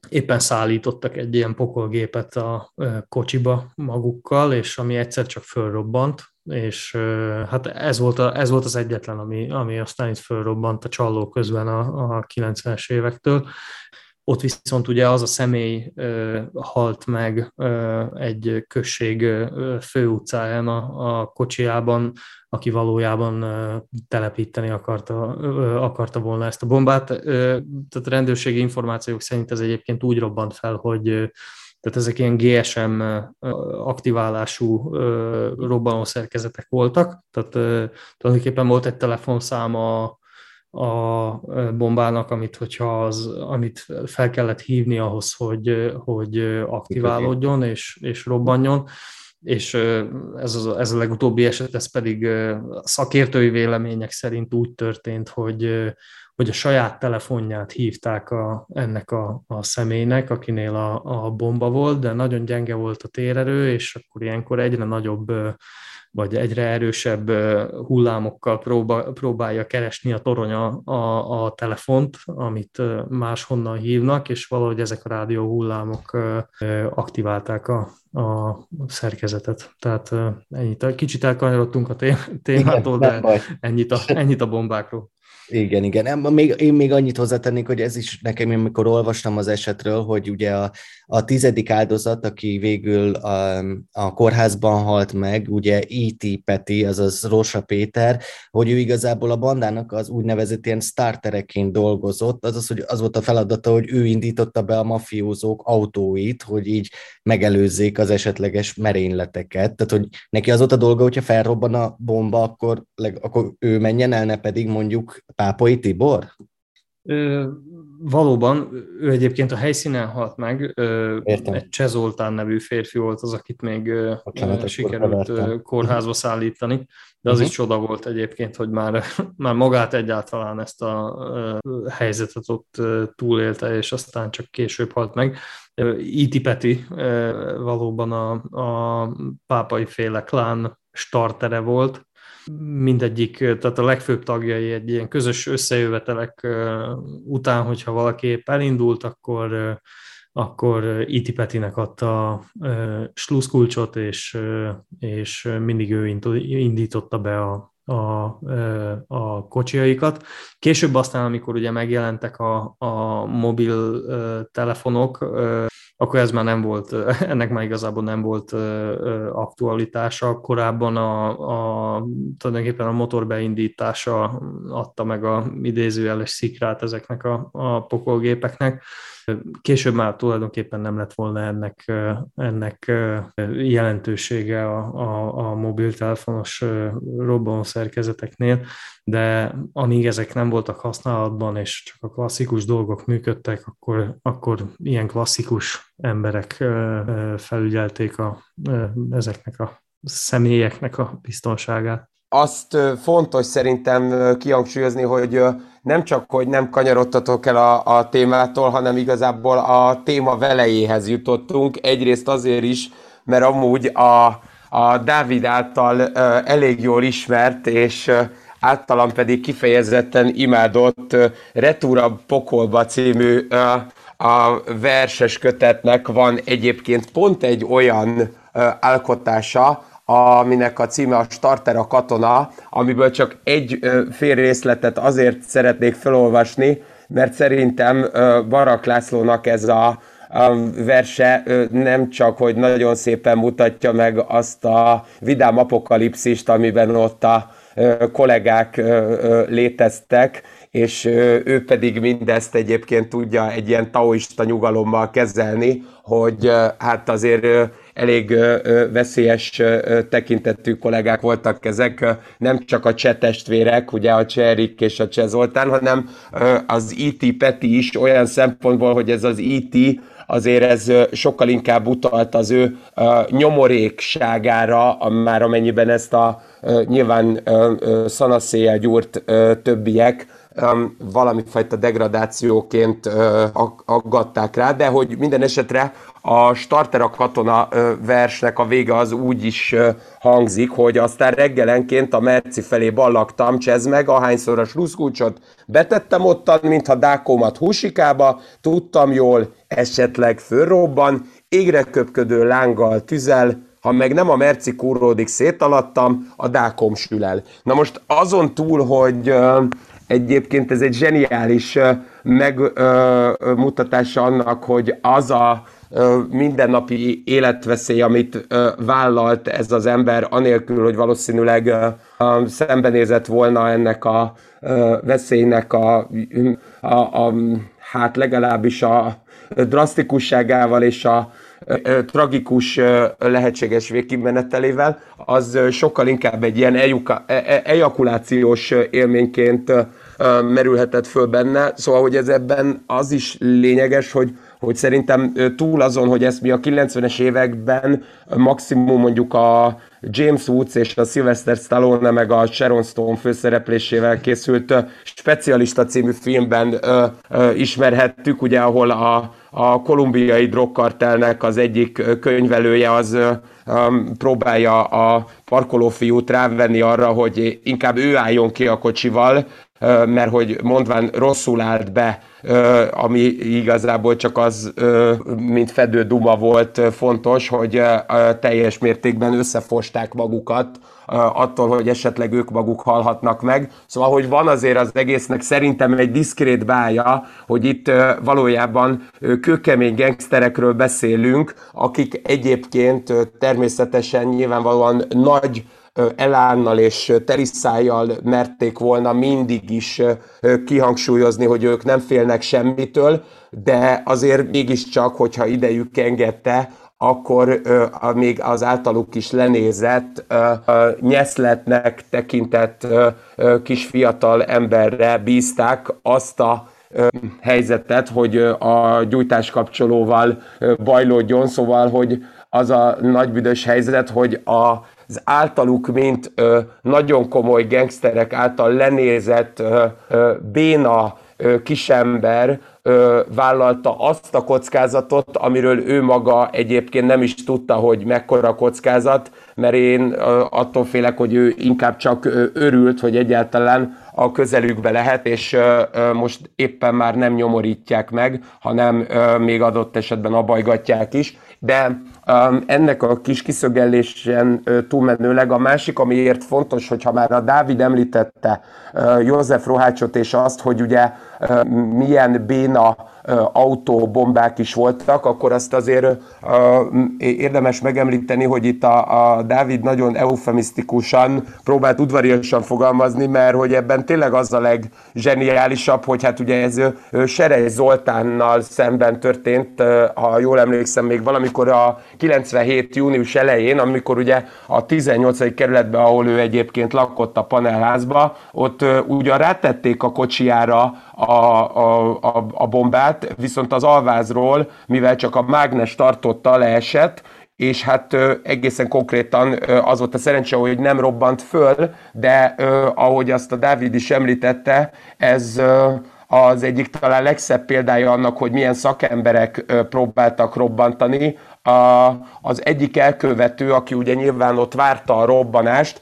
éppen szállítottak egy ilyen pokolgépet a kocsiba magukkal, és ami egyszer csak fölrobbant, és hát ez volt, a, ez volt az egyetlen, ami, ami aztán itt fölrobbant a csalló közben a, a 90-es évektől. Ott viszont ugye az a személy ö, halt meg ö, egy község ö, főutcáján a, a kocsiában, aki valójában telepíteni akarta, akarta volna ezt a bombát. Tehát rendőrségi információk szerint ez egyébként úgy robbant fel, hogy tehát ezek ilyen GSM aktiválású robbanószerkezetek voltak, tehát tulajdonképpen volt egy telefonszáma a bombának, amit, hogyha az, amit fel kellett hívni ahhoz, hogy, hogy aktiválódjon és, és robbanjon, és ez, az, ez a legutóbbi eset, ez pedig szakértői vélemények szerint úgy történt, hogy, hogy a saját telefonját hívták a, ennek a, a személynek, akinél a, a bomba volt, de nagyon gyenge volt a térerő, és akkor ilyenkor egyre nagyobb vagy egyre erősebb hullámokkal próbál, próbálja keresni a torony a, a, a telefont, amit máshonnan hívnak, és valahogy ezek a rádió hullámok aktiválták a, a szerkezetet. Tehát ennyit. Kicsit elkanyarodtunk a témától, de ennyit a, ennyit a bombákról. Igen, igen. Még, én még annyit hozzátennék, hogy ez is nekem, amikor olvastam az esetről, hogy ugye a, a tizedik áldozat, aki végül a, a kórházban halt meg, ugye E.T. Peti, azaz Rosa Péter, hogy ő igazából a bandának az úgynevezett ilyen startereként dolgozott, azaz, hogy az volt a feladata, hogy ő indította be a mafiózók autóit, hogy így megelőzzék az esetleges merényleteket. Tehát, hogy neki az volt a dolga, hogyha felrobban a bomba, akkor, akkor ő menjen el, ne pedig mondjuk Pápai Tibor? Ö, valóban, ő egyébként a helyszínen halt meg. Ö, egy Csezoltán nevű férfi volt az, akit még Bocsánat, sikerült kórházba [laughs] szállítani, de az uh-huh. is csoda volt egyébként, hogy már, [laughs] már magát egyáltalán ezt a helyzetet ott túlélte, és aztán csak később halt meg. Iti Peti valóban a, a pápai féle klán startere volt, mindegyik, tehát a legfőbb tagjai egy ilyen közös összejövetelek után, hogyha valaki épp elindult, akkor, akkor Iti Petinek adta a sluszkulcsot, és, és mindig ő indította be a, a, a kocsiaikat. Később aztán, amikor ugye megjelentek a, a mobil telefonok, akkor ez már nem volt, [laughs] ennek már igazából nem volt aktualitása. Korábban a, a tulajdonképpen a motor beindítása adta meg a idézőjeles szikrát ezeknek a, a pokolgépeknek. Később már tulajdonképpen nem lett volna ennek, ennek jelentősége a, a, a mobiltelefonos robbanó szerkezeteknél, de amíg ezek nem voltak használatban, és csak a klasszikus dolgok működtek, akkor, akkor ilyen klasszikus emberek felügyelték a, ezeknek a személyeknek a biztonságát azt fontos szerintem kihangsúlyozni, hogy nem csak, hogy nem kanyarodtatok el a, a témától, hanem igazából a téma velejéhez jutottunk. Egyrészt azért is, mert amúgy a, a Dávid által elég jól ismert, és általam pedig kifejezetten imádott Retúra Pokolba című a verses kötetnek van egyébként pont egy olyan alkotása, aminek a címe a Starter a katona, amiből csak egy fél részletet azért szeretnék felolvasni, mert szerintem Barak Lászlónak ez a verse nem csak, hogy nagyon szépen mutatja meg azt a vidám apokalipszist, amiben ott a kollégák léteztek, és ő pedig mindezt egyébként tudja egy ilyen taoista nyugalommal kezelni, hogy hát azért elég veszélyes tekintetű kollégák voltak ezek, nem csak a cseh testvérek, ugye a cseh Erik és a cseh Zoltán, hanem az IT e Peti is olyan szempontból, hogy ez az IT e azért ez sokkal inkább utalt az ő nyomorékságára, már amennyiben ezt a nyilván szanaszéjel gyúrt többiek valami fajta degradációként aggatták rá, de hogy minden esetre a Starter a katona versnek a vége az úgy is hangzik, hogy aztán reggelenként a Merci felé ballagtam, csez meg, ahányszor a sluszkulcsot betettem ottan, mintha dákómat húsikába, tudtam jól, esetleg fölrobban, égre köpködő lánggal tüzel, ha meg nem a merci kúródik szétalattam, a dákom sül el. Na most azon túl, hogy egyébként ez egy zseniális megmutatása annak, hogy az a mindennapi életveszély, amit vállalt ez az ember, anélkül, hogy valószínűleg szembenézett volna ennek a veszélynek a, a, a hát legalábbis a drasztikusságával és a tragikus lehetséges végkimenetelével, az sokkal inkább egy ilyen ejuka, e, e, ejakulációs élményként merülhetett föl benne. Szóval, hogy ez ebben az is lényeges, hogy hogy szerintem túl azon, hogy ezt mi a 90-es években maximum mondjuk a James Woods és a Sylvester Stallone meg a Sharon Stone főszereplésével készült Specialista című filmben ö, ö, ismerhettük, ugye ahol a, a kolumbiai drogkartelnek az egyik könyvelője az próbálja a parkolófiút rávenni arra, hogy inkább ő álljon ki a kocsival, mert hogy mondván rosszul állt be, ami igazából csak az, mint fedő duma volt fontos, hogy teljes mértékben összefosták magukat attól, hogy esetleg ők maguk halhatnak meg. Szóval, hogy van azért az egésznek szerintem egy diszkrét bája, hogy itt valójában kőkemény gengszterekről beszélünk, akik egyébként természetesen nyilvánvalóan nagy elánnal és teriszájjal merték volna mindig is kihangsúlyozni, hogy ők nem félnek semmitől, de azért mégiscsak, hogyha idejük engedte, akkor uh, még az általuk is lenézett, uh, nyeszletnek tekintett uh, kis fiatal emberre bízták azt a helyzetet, hogy a gyújtáskapcsolóval uh, bajlódjon, szóval, hogy az a nagybüdös helyzet, hogy a az általuk, mint ö, nagyon komoly gangsterek által lenézett ö, ö, béna ö, kisember vállalta azt a kockázatot, amiről ő maga egyébként nem is tudta, hogy mekkora kockázat, mert én attól félek, hogy ő inkább csak örült, hogy egyáltalán a közelükbe lehet, és most éppen már nem nyomorítják meg, hanem még adott esetben abajgatják is. De ennek a kis kiszögellésen túlmenőleg a másik, amiért fontos, hogyha már a Dávid említette József Rohácsot és azt, hogy ugye Eh, milyen béna autóbombák is voltak, akkor azt azért érdemes megemlíteni, hogy itt a, a Dávid nagyon eufemisztikusan próbált udvariasan fogalmazni, mert hogy ebben tényleg az a legzseniálisabb, hogy hát ugye ez Serej Zoltánnal szemben történt, ha jól emlékszem, még valamikor a 97. június elején, amikor ugye a 18. kerületben, ahol ő egyébként lakott a panelházba, ott ugyan rátették a kocsiára a, a, a, a bombát, viszont az alvázról, mivel csak a mágnes tartotta, leesett, és hát egészen konkrétan az volt a szerencse, hogy nem robbant föl, de ahogy azt a Dávid is említette, ez az egyik talán legszebb példája annak, hogy milyen szakemberek próbáltak robbantani. Az egyik elkövető, aki ugye nyilván ott várta a robbanást,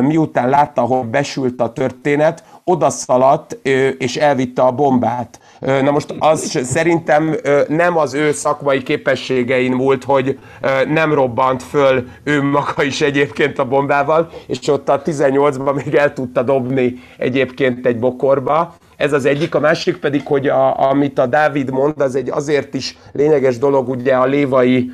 miután látta, hogy besült a történet, odaszaladt és elvitte a bombát. Na most az szerintem nem az ő szakmai képességein múlt, hogy nem robbant föl ő maga is egyébként a bombával, és ott a 18-ban még el tudta dobni egyébként egy bokorba. ez az egyik, a másik pedig, hogy a, amit a Dávid mond, az egy azért is lényeges dolog, ugye a lévai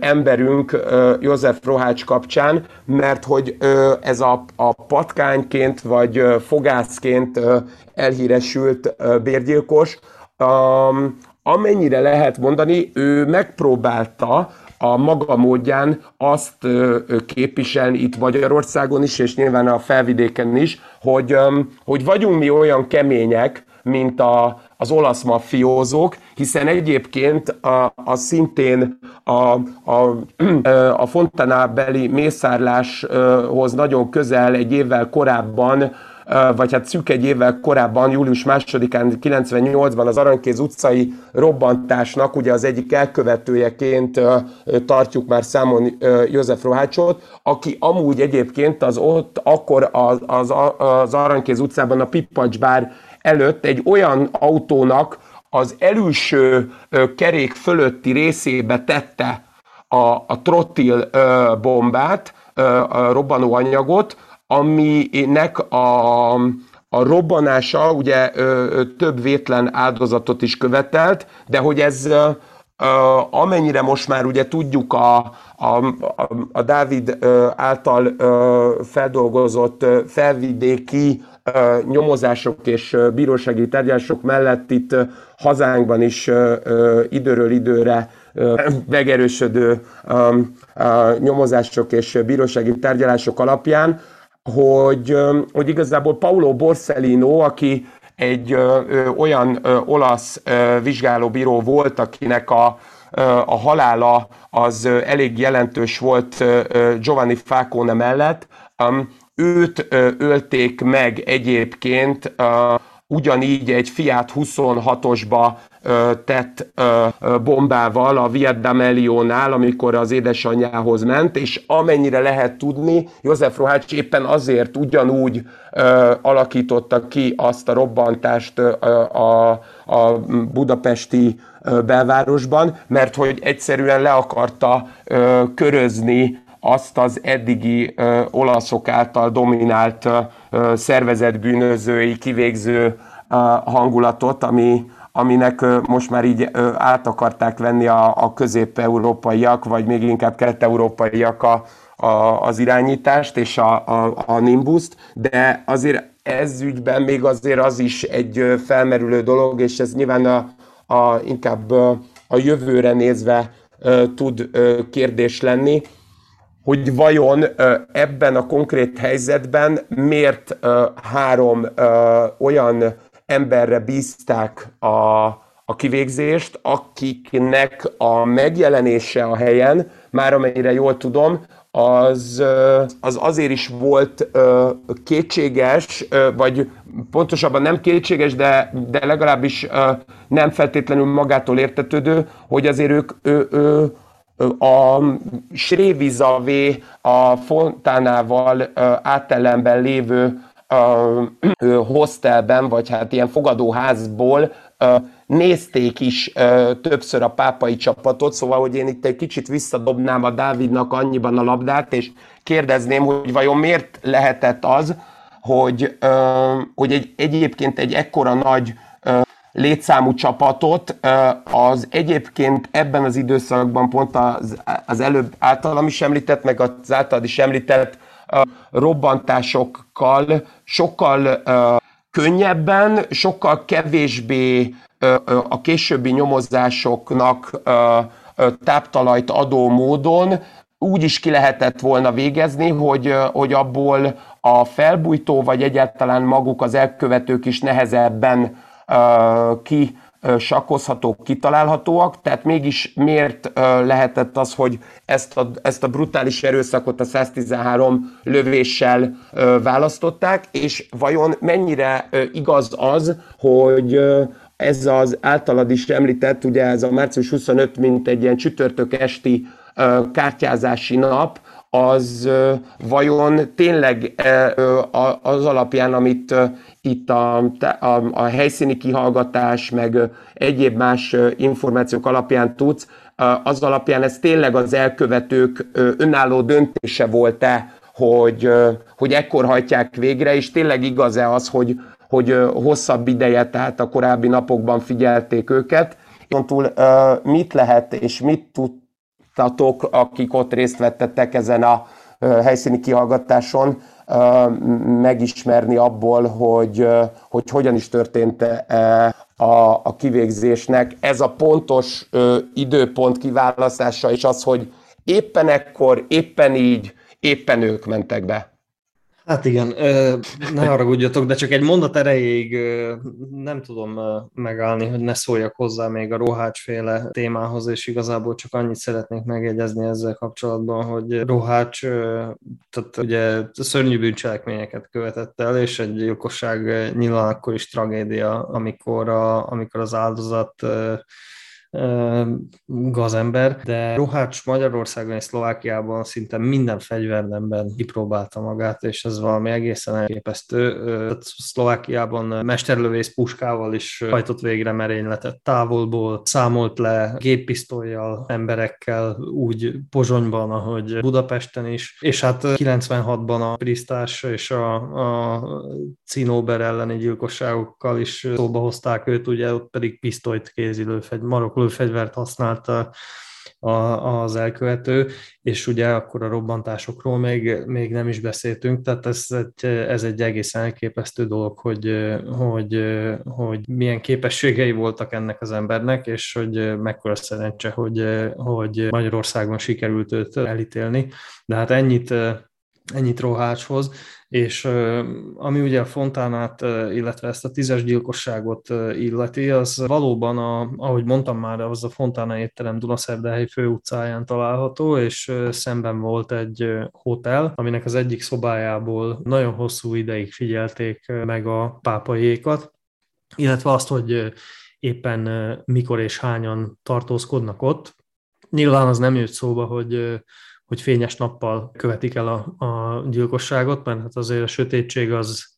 emberünk József Rohács kapcsán, mert hogy ez a, a patkányként vagy ö, fogászként elhíresült ö, bérgyilkos, amennyire lehet mondani, ő megpróbálta a maga módján azt képviselni itt Magyarországon is, és nyilván a felvidéken is, hogy, hogy vagyunk mi olyan kemények, mint a, az olasz mafiózók, hiszen egyébként a, a szintén a, a, a Fontanabeli mészárláshoz nagyon közel egy évvel korábban vagy hát szűk egy évvel korábban, július 2-án 98-ban az Aranykéz utcai robbantásnak ugye az egyik elkövetőjeként tartjuk már számon József Rohácsot, aki amúgy egyébként az ott akkor az, az, az Aranykéz utcában a Pippacs bár előtt egy olyan autónak az előső kerék fölötti részébe tette a, a trottil bombát, a robbanóanyagot, aminek a, a robbanása ugye több vétlen áldozatot is követelt, de hogy ez amennyire most már ugye tudjuk a, a, a, a Dávid által feldolgozott felvidéki nyomozások és bírósági tárgyalások mellett itt hazánkban is időről időre megerősödő nyomozások és bírósági tárgyalások alapján hogy, hogy igazából Paulo Borsellino, aki egy ö, olyan ö, olasz ö, vizsgálóbíró volt, akinek a, ö, a halála az ö, elég jelentős volt ö, Giovanni Falcone mellett. Um, őt ö, ölték meg egyébként ö, ugyanígy egy Fiat 26-osba tett bombával a Vietnameliónál, amikor az édesanyjához ment, és amennyire lehet tudni, József Rohács éppen azért ugyanúgy alakította ki azt a robbantást a, a budapesti belvárosban, mert hogy egyszerűen le akarta körözni azt az eddigi ö, olaszok által dominált ö, szervezetbűnözői kivégző hangulatot, ami, aminek most már így át akarták venni a, a közép-európaiak, vagy még inkább kelet-európaiak a, a, az irányítást és a, a, a Nimbuszt, de azért ez ügyben még azért az is egy felmerülő dolog, és ez nyilván a, a, inkább a jövőre nézve tud kérdés lenni, hogy vajon ebben a konkrét helyzetben miért három olyan emberre bízták a, a kivégzést, akiknek a megjelenése a helyen, már amennyire jól tudom, az, az azért is volt kétséges, vagy pontosabban nem kétséges, de, de legalábbis nem feltétlenül magától értetődő, hogy azért ők ő, ő, a Srévizavé a Fontánával átellenben lévő hostelben, vagy hát ilyen fogadóházból nézték is többször a pápai csapatot, szóval, hogy én itt egy kicsit visszadobnám a Dávidnak annyiban a labdát, és kérdezném, hogy vajon miért lehetett az, hogy, hogy egy, egyébként egy ekkora nagy létszámú csapatot az egyébként ebben az időszakban pont az, az előbb általam is említett, meg az általad is említett robbantásokkal sokkal könnyebben, sokkal kevésbé a későbbi nyomozásoknak táptalajt adó módon úgy is ki lehetett volna végezni, hogy, hogy abból a felbújtó, vagy egyáltalán maguk az elkövetők is nehezebben ki sakkozhatók, kitalálhatóak, tehát mégis miért lehetett az, hogy ezt a, ezt a brutális erőszakot a 113 lövéssel választották, és vajon mennyire igaz az, hogy ez az általad is említett, ugye ez a március 25, mint egy ilyen csütörtök esti kártyázási nap, az vajon tényleg az alapján, amit itt a, a, a helyszíni kihallgatás, meg egyéb más információk alapján tudsz, az alapján ez tényleg az elkövetők önálló döntése volt-e, hogy, hogy ekkor hajtják végre, és tényleg igaz-e az, hogy, hogy hosszabb ideje, tehát a korábbi napokban figyelték őket. Túl mit lehet és mit tudtatok, akik ott részt vettettek ezen a helyszíni kihallgatáson, megismerni abból, hogy, hogy hogyan is történt a, a kivégzésnek. Ez a pontos időpont kiválasztása, és az, hogy éppen ekkor, éppen így, éppen ők mentek be. Hát igen, ne haragudjatok, de csak egy mondat erejéig nem tudom megállni, hogy ne szóljak hozzá még a Rohácsféle témához, és igazából csak annyit szeretnék megjegyezni ezzel kapcsolatban, hogy Rohács tehát ugye szörnyű bűncselekményeket követett el, és egy gyilkosság nyilván akkor is tragédia, amikor, a, amikor az áldozat gazember, de Rohács Magyarországon és Szlovákiában szinte minden fegyvernemben kipróbálta magát, és ez valami egészen elképesztő. Szlovákiában mesterlövész puskával is hajtott végre merényletet távolból, számolt le géppisztolyjal, emberekkel, úgy Pozsonyban, ahogy Budapesten is, és hát 96-ban a Prisztás és a, a Cinóber elleni gyilkosságokkal is szóba hozták őt, ugye ott pedig pisztolyt kézilőfegy, marok lőfegyvert használta a, az elkövető, és ugye akkor a robbantásokról még, még nem is beszéltünk, tehát ez egy, ez egy egészen elképesztő dolog, hogy, hogy, hogy milyen képességei voltak ennek az embernek, és hogy mekkora szerencse, hogy, hogy Magyarországon sikerült őt elítélni. De hát ennyit, ennyit Rohácshoz és ami ugye a Fontánát, illetve ezt a tízes gyilkosságot illeti, az valóban, a, ahogy mondtam már, az a Fontána étterem Dunaszerdahely főutcáján található, és szemben volt egy hotel, aminek az egyik szobájából nagyon hosszú ideig figyelték meg a pápaiékat, illetve azt, hogy éppen mikor és hányan tartózkodnak ott. Nyilván az nem jött szóba, hogy hogy fényes nappal követik el a, a gyilkosságot, mert hát azért a sötétség az,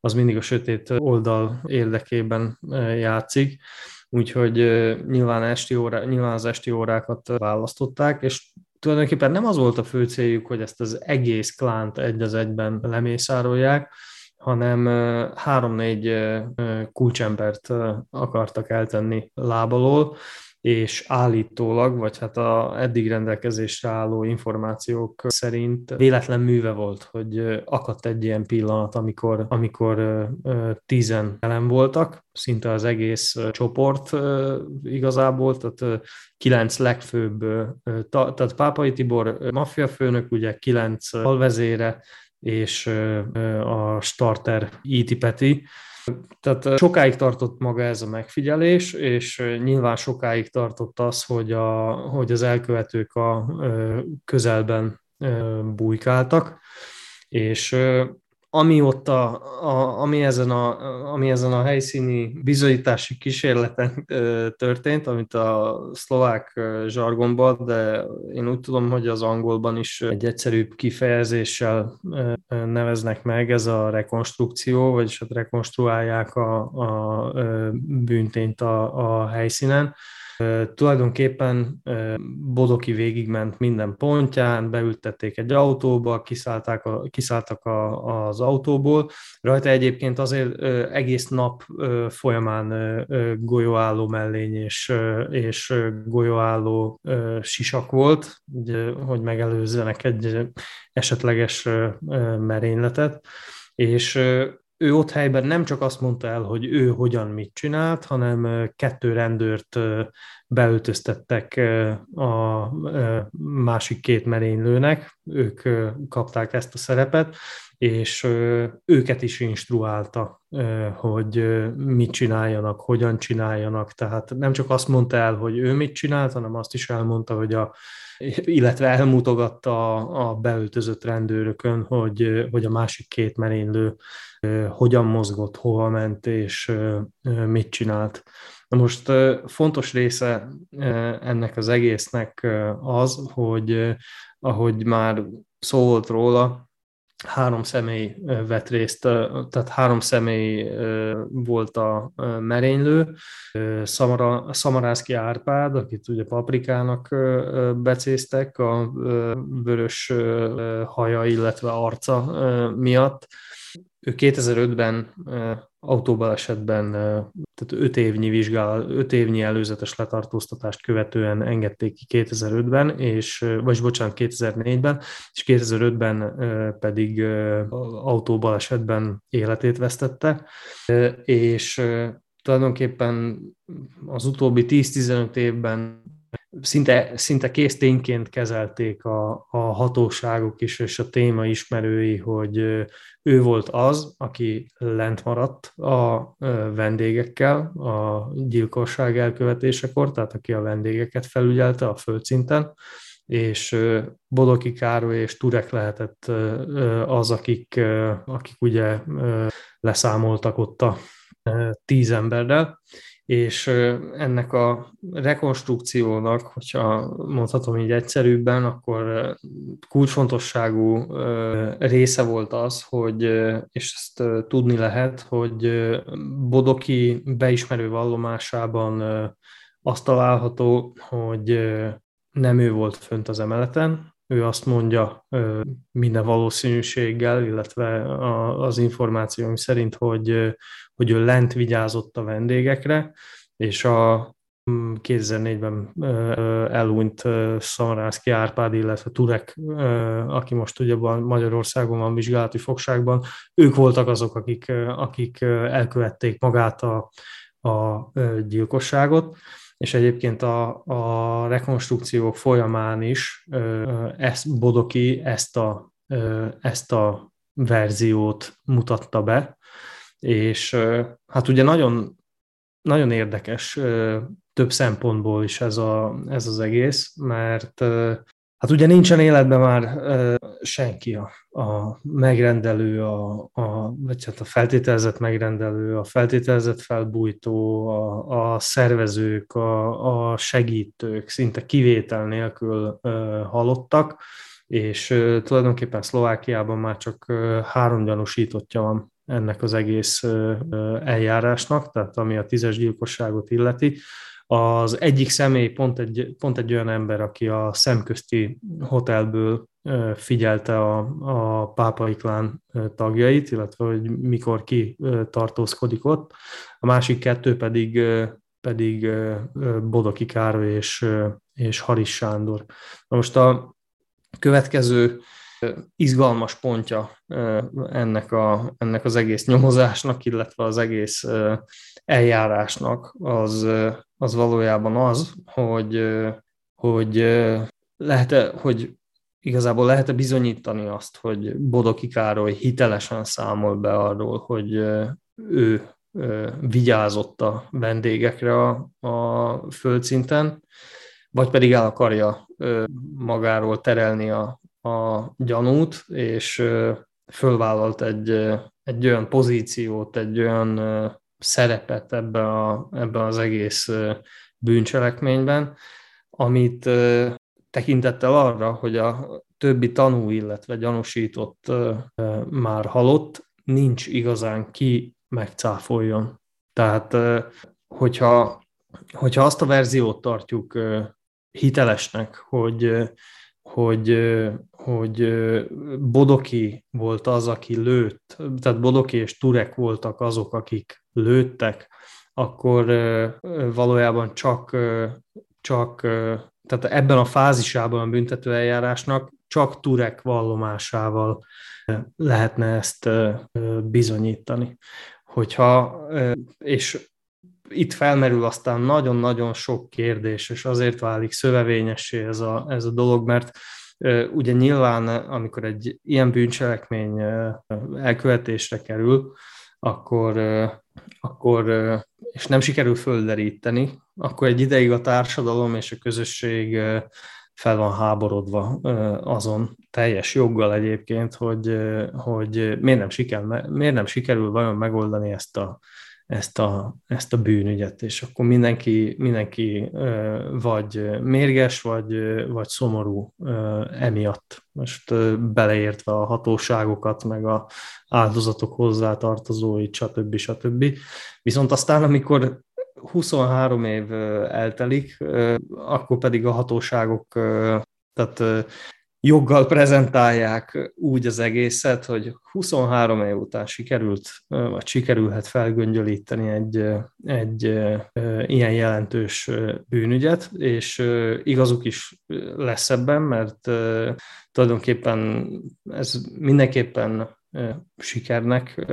az mindig a sötét oldal érdekében e, játszik, úgyhogy e, nyilván, esti órá, nyilván az esti órákat választották, és tulajdonképpen nem az volt a fő céljuk, hogy ezt az egész klánt egy az egyben lemészárolják, hanem e, három-négy kulcsembert akartak eltenni lábalól, és állítólag, vagy hát a eddig rendelkezésre álló információk szerint véletlen műve volt, hogy akadt egy ilyen pillanat, amikor, amikor tízen jelen voltak, szinte az egész csoport igazából, tehát kilenc legfőbb, tehát Pápai Tibor maffiafőnök, ugye kilenc alvezére, és a starter Iti Peti, tehát sokáig tartott maga ez a megfigyelés, és nyilván sokáig tartott az, hogy, a, hogy az elkövetők a közelben bujkáltak, és ami ott a, a, ami, ezen a, ami ezen a helyszíni bizonyítási kísérleten történt, amit a szlovák zsargonban, de én úgy tudom, hogy az angolban is egy egyszerűbb kifejezéssel neveznek meg, ez a rekonstrukció, vagyis hát rekonstruálják a, a bűntényt a, a helyszínen. Tulajdonképpen Bodoki végigment minden pontján, beültették egy autóba, kiszállták a, kiszálltak a, az autóból. Rajta egyébként azért egész nap folyamán golyóálló mellény és, és golyóálló sisak volt, hogy megelőzzenek egy esetleges merényletet és ő ott helyben nem csak azt mondta el, hogy ő hogyan mit csinált, hanem kettő rendőrt beöltöztettek a másik két merénylőnek, ők kapták ezt a szerepet, és őket is instruálta, hogy mit csináljanak, hogyan csináljanak. Tehát nem csak azt mondta el, hogy ő mit csinált, hanem azt is elmondta, hogy a illetve elmutogatta a, a beöltözött rendőrökön, hogy, hogy a másik két merénylő hogyan mozgott, hova ment és mit csinált. Na most fontos része ennek az egésznek az, hogy ahogy már szó volt róla, három személy vett részt, tehát három személy volt a merénylő. Szamara, Szamarászki Árpád, akit ugye paprikának becéztek a vörös haja, illetve arca miatt. Ő 2005-ben autóbalesetben, tehát öt évnyi vizsgál, öt évnyi előzetes letartóztatást követően engedték ki 2005-ben, és, vagy bocsánat, 2004-ben, és 2005-ben pedig autóbalesetben életét vesztette, és tulajdonképpen az utóbbi 10-15 évben szinte, szinte kész tényként kezelték a, a hatóságok is, és a téma ismerői, hogy ő volt az, aki lent maradt a vendégekkel a gyilkosság elkövetésekor, tehát aki a vendégeket felügyelte a földszinten, és Bodoki Károly és Turek lehetett az, akik, akik ugye leszámoltak ott a tíz emberrel, és ennek a rekonstrukciónak, hogyha mondhatom így egyszerűbben, akkor kulcsfontosságú része volt az, hogy, és ezt tudni lehet, hogy Bodoki beismerő vallomásában azt található, hogy nem ő volt fönt az emeleten, ő azt mondja minden valószínűséggel, illetve az információim szerint, hogy, hogy ő lent vigyázott a vendégekre, és a 2004-ben mm, elújt Szamarászki Árpád, illetve Turek, aki most ugye Magyarországon van vizsgálati fogságban, ők voltak azok, akik, akik elkövették magát a, a gyilkosságot. És egyébként a, a rekonstrukció folyamán is ezt, Bodoki ezt a, ezt a verziót mutatta be, és hát ugye nagyon, nagyon érdekes több szempontból is ez, a, ez az egész, mert Hát ugye nincsen életben már senki, a, a megrendelő, a, a, vagy hát a feltételezett megrendelő, a feltételezett felbújtó, a, a szervezők, a, a segítők szinte kivétel nélkül halottak, és tulajdonképpen Szlovákiában már csak három gyanúsítottja van ennek az egész eljárásnak, tehát ami a tízes gyilkosságot illeti. Az egyik személy pont egy, pont egy olyan ember, aki a szemközti hotelből figyelte a, a pápai klán tagjait, illetve hogy mikor ki tartózkodik ott. A másik kettő pedig, pedig Bodoki Károly és, és Haris Sándor. Na most a következő izgalmas pontja ennek, a, ennek az egész nyomozásnak, illetve az egész eljárásnak az, az valójában az, hogy, hogy lehet-e, hogy igazából lehet-e bizonyítani azt, hogy Bodoki Károly hitelesen számol be arról, hogy ő vigyázott a vendégekre a, a földszinten, vagy pedig el akarja magáról terelni a, a gyanút, és fölvállalt egy, egy olyan pozíciót, egy olyan szerepet ebbe, a, ebbe az egész bűncselekményben, amit tekintettel arra, hogy a többi tanú, illetve gyanúsított már halott, nincs igazán ki megcáfoljon. Tehát, hogyha, hogyha azt a verziót tartjuk hitelesnek, hogy hogy, hogy Bodoki volt az, aki lőtt, tehát Bodoki és Turek voltak azok, akik lőttek, akkor valójában csak, csak tehát ebben a fázisában a büntető eljárásnak csak Turek vallomásával lehetne ezt bizonyítani. Hogyha, és itt felmerül aztán nagyon-nagyon sok kérdés, és azért válik szövevényessé ez a, ez a dolog, mert ugye nyilván, amikor egy ilyen bűncselekmény elkövetésre kerül, akkor, akkor és nem sikerül földeríteni, akkor egy ideig a társadalom és a közösség fel van háborodva azon teljes joggal egyébként, hogy, hogy miért, nem sikerül, miért nem sikerül vajon megoldani ezt a, ezt a, ezt a bűnügyet, és akkor mindenki, mindenki vagy mérges, vagy, vagy szomorú emiatt. Most beleértve a hatóságokat, meg a áldozatok hozzátartozóit, stb. stb. Viszont aztán, amikor 23 év eltelik, akkor pedig a hatóságok, tehát joggal prezentálják úgy az egészet, hogy 23 év után sikerült, vagy sikerülhet felgöngyölíteni egy, egy ilyen jelentős bűnügyet, és igazuk is lesz ebben, mert tulajdonképpen ez mindenképpen sikernek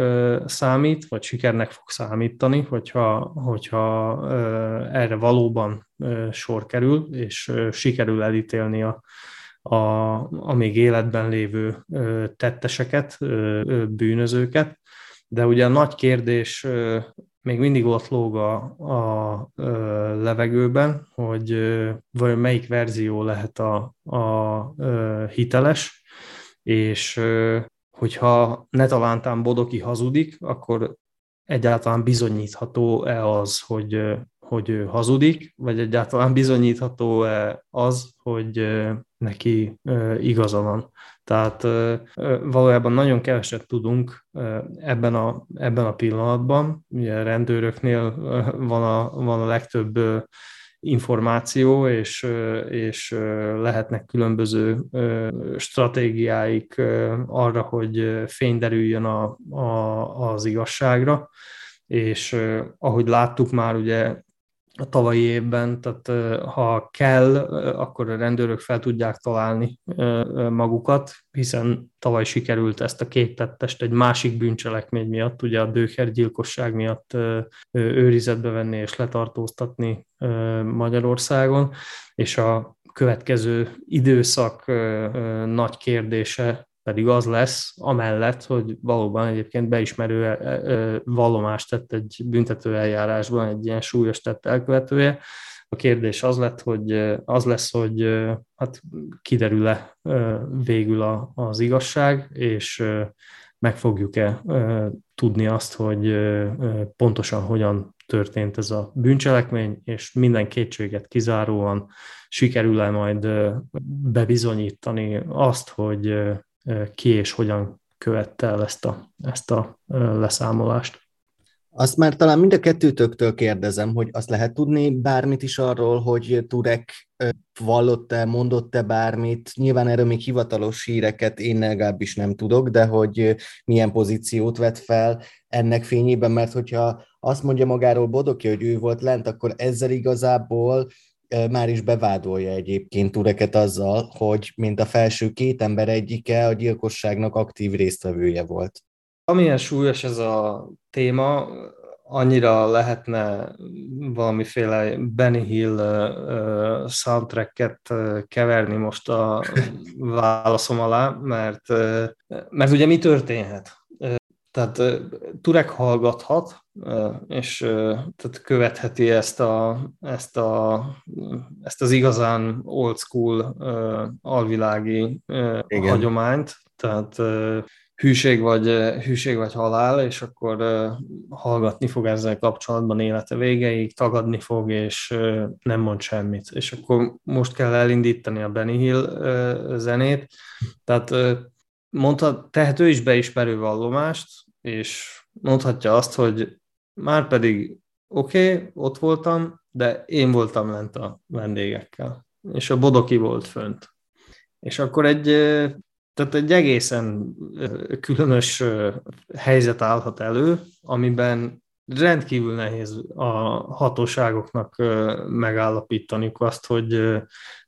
számít, vagy sikernek fog számítani, hogyha, hogyha erre valóban sor kerül, és sikerül elítélni a, a, a még életben lévő tetteseket, bűnözőket. De ugye a nagy kérdés még mindig ott lóg a, a levegőben, hogy vajon melyik verzió lehet a, a hiteles, és hogyha ne talántán Bodoki hazudik, akkor egyáltalán bizonyítható-e az, hogy, hogy ő hazudik, vagy egyáltalán bizonyítható-e az, hogy neki igaza van. Tehát valójában nagyon keveset tudunk ebben a, ebben a pillanatban. Ugye rendőröknél van a, van a legtöbb információ, és, és lehetnek különböző stratégiáik arra, hogy fény derüljön a, a, az igazságra, és ahogy láttuk már ugye a tavalyi évben, tehát ha kell, akkor a rendőrök fel tudják találni magukat, hiszen tavaly sikerült ezt a két tettest egy másik bűncselekmény miatt, ugye a Dőker gyilkosság miatt őrizetbe venni és letartóztatni Magyarországon, és a következő időszak nagy kérdése pedig az lesz, amellett, hogy valóban egyébként beismerő vallomást tett egy büntető eljárásban egy ilyen súlyos tett elkövetője. A kérdés az lett, hogy az lesz, hogy hát kiderül-e végül az igazság, és meg fogjuk-e tudni azt, hogy pontosan hogyan történt ez a bűncselekmény, és minden kétséget kizáróan sikerül-e majd bebizonyítani azt, hogy ki és hogyan követte el ezt a, ezt a leszámolást. Azt már talán mind a kettőtöktől kérdezem, hogy azt lehet tudni bármit is arról, hogy Turek vallott-e, mondott-e bármit. Nyilván erről még hivatalos híreket én legalábbis nem tudok, de hogy milyen pozíciót vett fel ennek fényében, mert hogyha azt mondja magáról Bodoki, hogy ő volt lent, akkor ezzel igazából már is bevádolja egyébként Tureket azzal, hogy mint a felső két ember egyike a gyilkosságnak aktív résztvevője volt. Amilyen súlyos ez a téma, annyira lehetne valamiféle Benny Hill uh, soundtracket keverni most a válaszom alá, mert, uh, mert ugye mi történhet? Tehát Turek hallgathat, és tehát követheti ezt, a, ezt, a, ezt az igazán old school alvilági Igen. hagyományt, tehát hűség vagy, hűség vagy halál, és akkor hallgatni fog ezzel kapcsolatban élete végéig, tagadni fog, és nem mond semmit. És akkor most kell elindítani a Benny Hill zenét, tehát mondhat, tehet ő is beismerő vallomást, és mondhatja azt, hogy már pedig oké, okay, ott voltam, de én voltam lent a vendégekkel, és a bodoki volt fönt. És akkor egy, tehát egy egészen különös helyzet állhat elő, amiben rendkívül nehéz a hatóságoknak megállapítaniuk azt, hogy,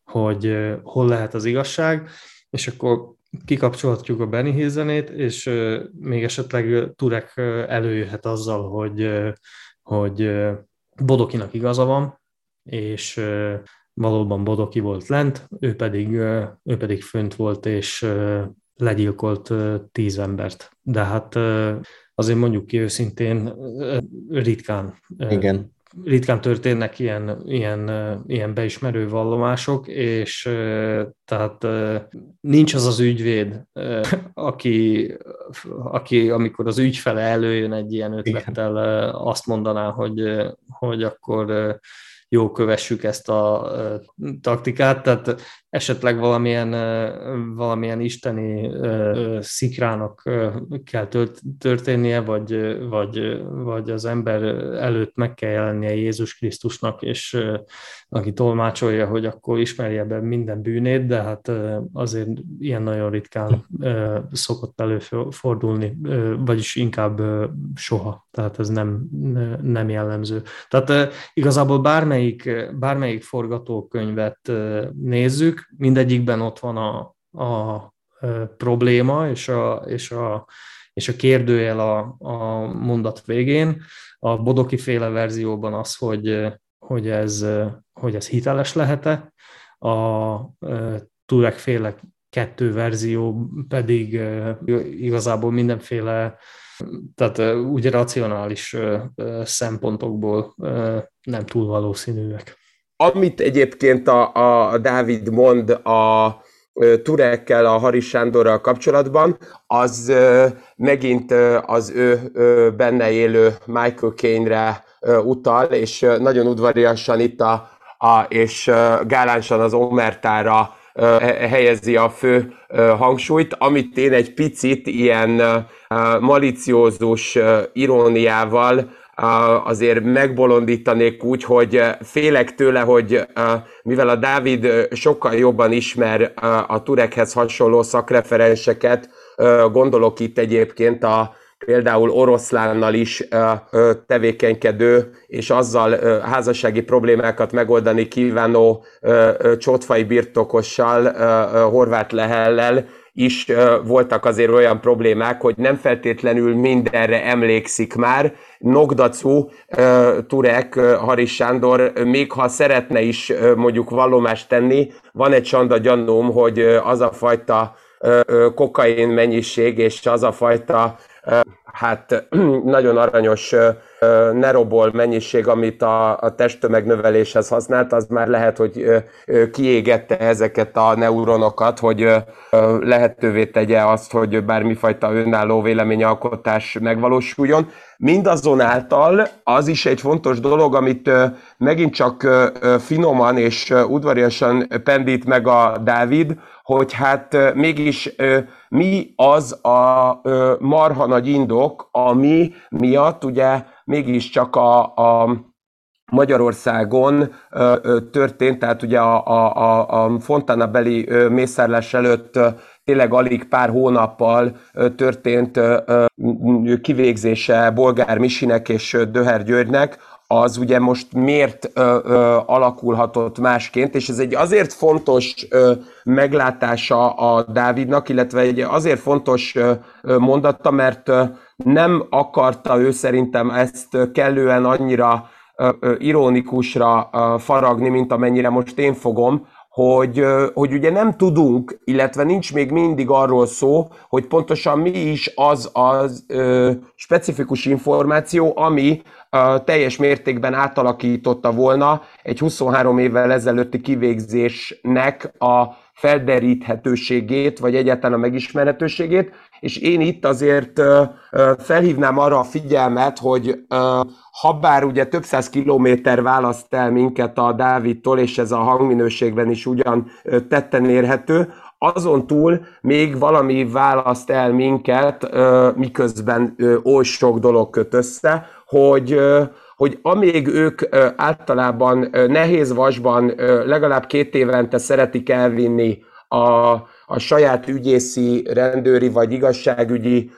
hogy hol lehet az igazság, és akkor kikapcsolhatjuk a Benny Hill zenét, és még esetleg Turek előjöhet azzal, hogy, hogy Bodokinak igaza van, és valóban Bodoki volt lent, ő pedig, ő pedig fönt volt, és legyilkolt tíz embert. De hát azért mondjuk ki őszintén, ritkán Igen ritkán történnek ilyen, ilyen, ilyen beismerő vallomások, és tehát nincs az az ügyvéd, aki, aki amikor az ügyfele előjön egy ilyen ötlettel, azt mondaná, hogy, hogy akkor jó kövessük ezt a taktikát, tehát esetleg valamilyen, valamilyen isteni szikrának kell történnie, vagy, vagy, vagy az ember előtt meg kell jelennie Jézus Krisztusnak, és aki tolmácsolja, hogy akkor ismerje be minden bűnét, de hát azért ilyen nagyon ritkán szokott előfordulni, vagyis inkább soha, tehát ez nem, nem jellemző. Tehát igazából bármelyik, bármelyik forgatókönyvet nézzük, mindegyikben ott van a, a probléma és a, és a, és a kérdőjel a, a mondat végén. A Bodoki féle verzióban az, hogy, hogy, ez, hogy ez hiteles lehet-e, a Turek féle kettő verzió pedig igazából mindenféle, tehát úgy racionális szempontokból nem túl valószínűek. Amit egyébként a, a Dávid mond a Turekkel, a Haris Sándorral kapcsolatban, az megint az ő benne élő Michael Caine-re utal, és nagyon udvariasan itt a, a és gálánsan az Omertára helyezi a fő hangsúlyt, amit én egy picit ilyen maliciózus iróniával azért megbolondítanék úgy, hogy félek tőle, hogy mivel a Dávid sokkal jobban ismer a Turekhez hasonló szakreferenseket, gondolok itt egyébként a például oroszlánnal is tevékenykedő, és azzal házassági problémákat megoldani kívánó csótfai birtokossal, Horváth Lehellel, is voltak azért olyan problémák, hogy nem feltétlenül mindenre emlékszik már. Nogdacu, Turek, Haris Sándor, még ha szeretne is mondjuk vallomást tenni, van egy sanda gyanúm, hogy az a fajta kokain mennyiség és az a fajta hát [clears throat] nagyon aranyos nerobol mennyiség, amit a, a testtömegnöveléshez használt, az már lehet, hogy kiégette ezeket a neuronokat, hogy lehetővé tegye azt, hogy bármifajta önálló véleményalkotás megvalósuljon. Mindazonáltal az is egy fontos dolog, amit megint csak finoman és udvariasan pendít meg a Dávid, hogy hát mégis mi az a marha nagy indok, ami miatt ugye mégiscsak a, a Magyarországon történt, tehát ugye a, a, a Fontana beli mészárlás előtt tényleg alig pár hónappal történt kivégzése Bolgár Misinek és Döher Györgynek, az ugye most miért ö, ö, alakulhatott másként, és ez egy azért fontos ö, meglátása a Dávidnak, illetve egy azért fontos ö, mondata, mert ö, nem akarta ő szerintem ezt kellően annyira ö, ö, ironikusra ö, faragni, mint amennyire most én fogom, hogy, hogy ugye nem tudunk, illetve nincs még mindig arról szó, hogy pontosan mi is az az specifikus információ, ami ö, teljes mértékben átalakította volna egy 23 évvel ezelőtti kivégzésnek a felderíthetőségét, vagy egyáltalán a megismerhetőségét, és én itt azért felhívnám arra a figyelmet, hogy ha bár ugye több száz kilométer választ el minket a Dávidtól, és ez a hangminőségben is ugyan tetten érhető, azon túl még valami választ el minket, miközben oly sok dolog köt össze, hogy hogy amíg ők általában nehéz vasban legalább két évente szeretik elvinni a, a saját ügyészi, rendőri vagy igazságügyi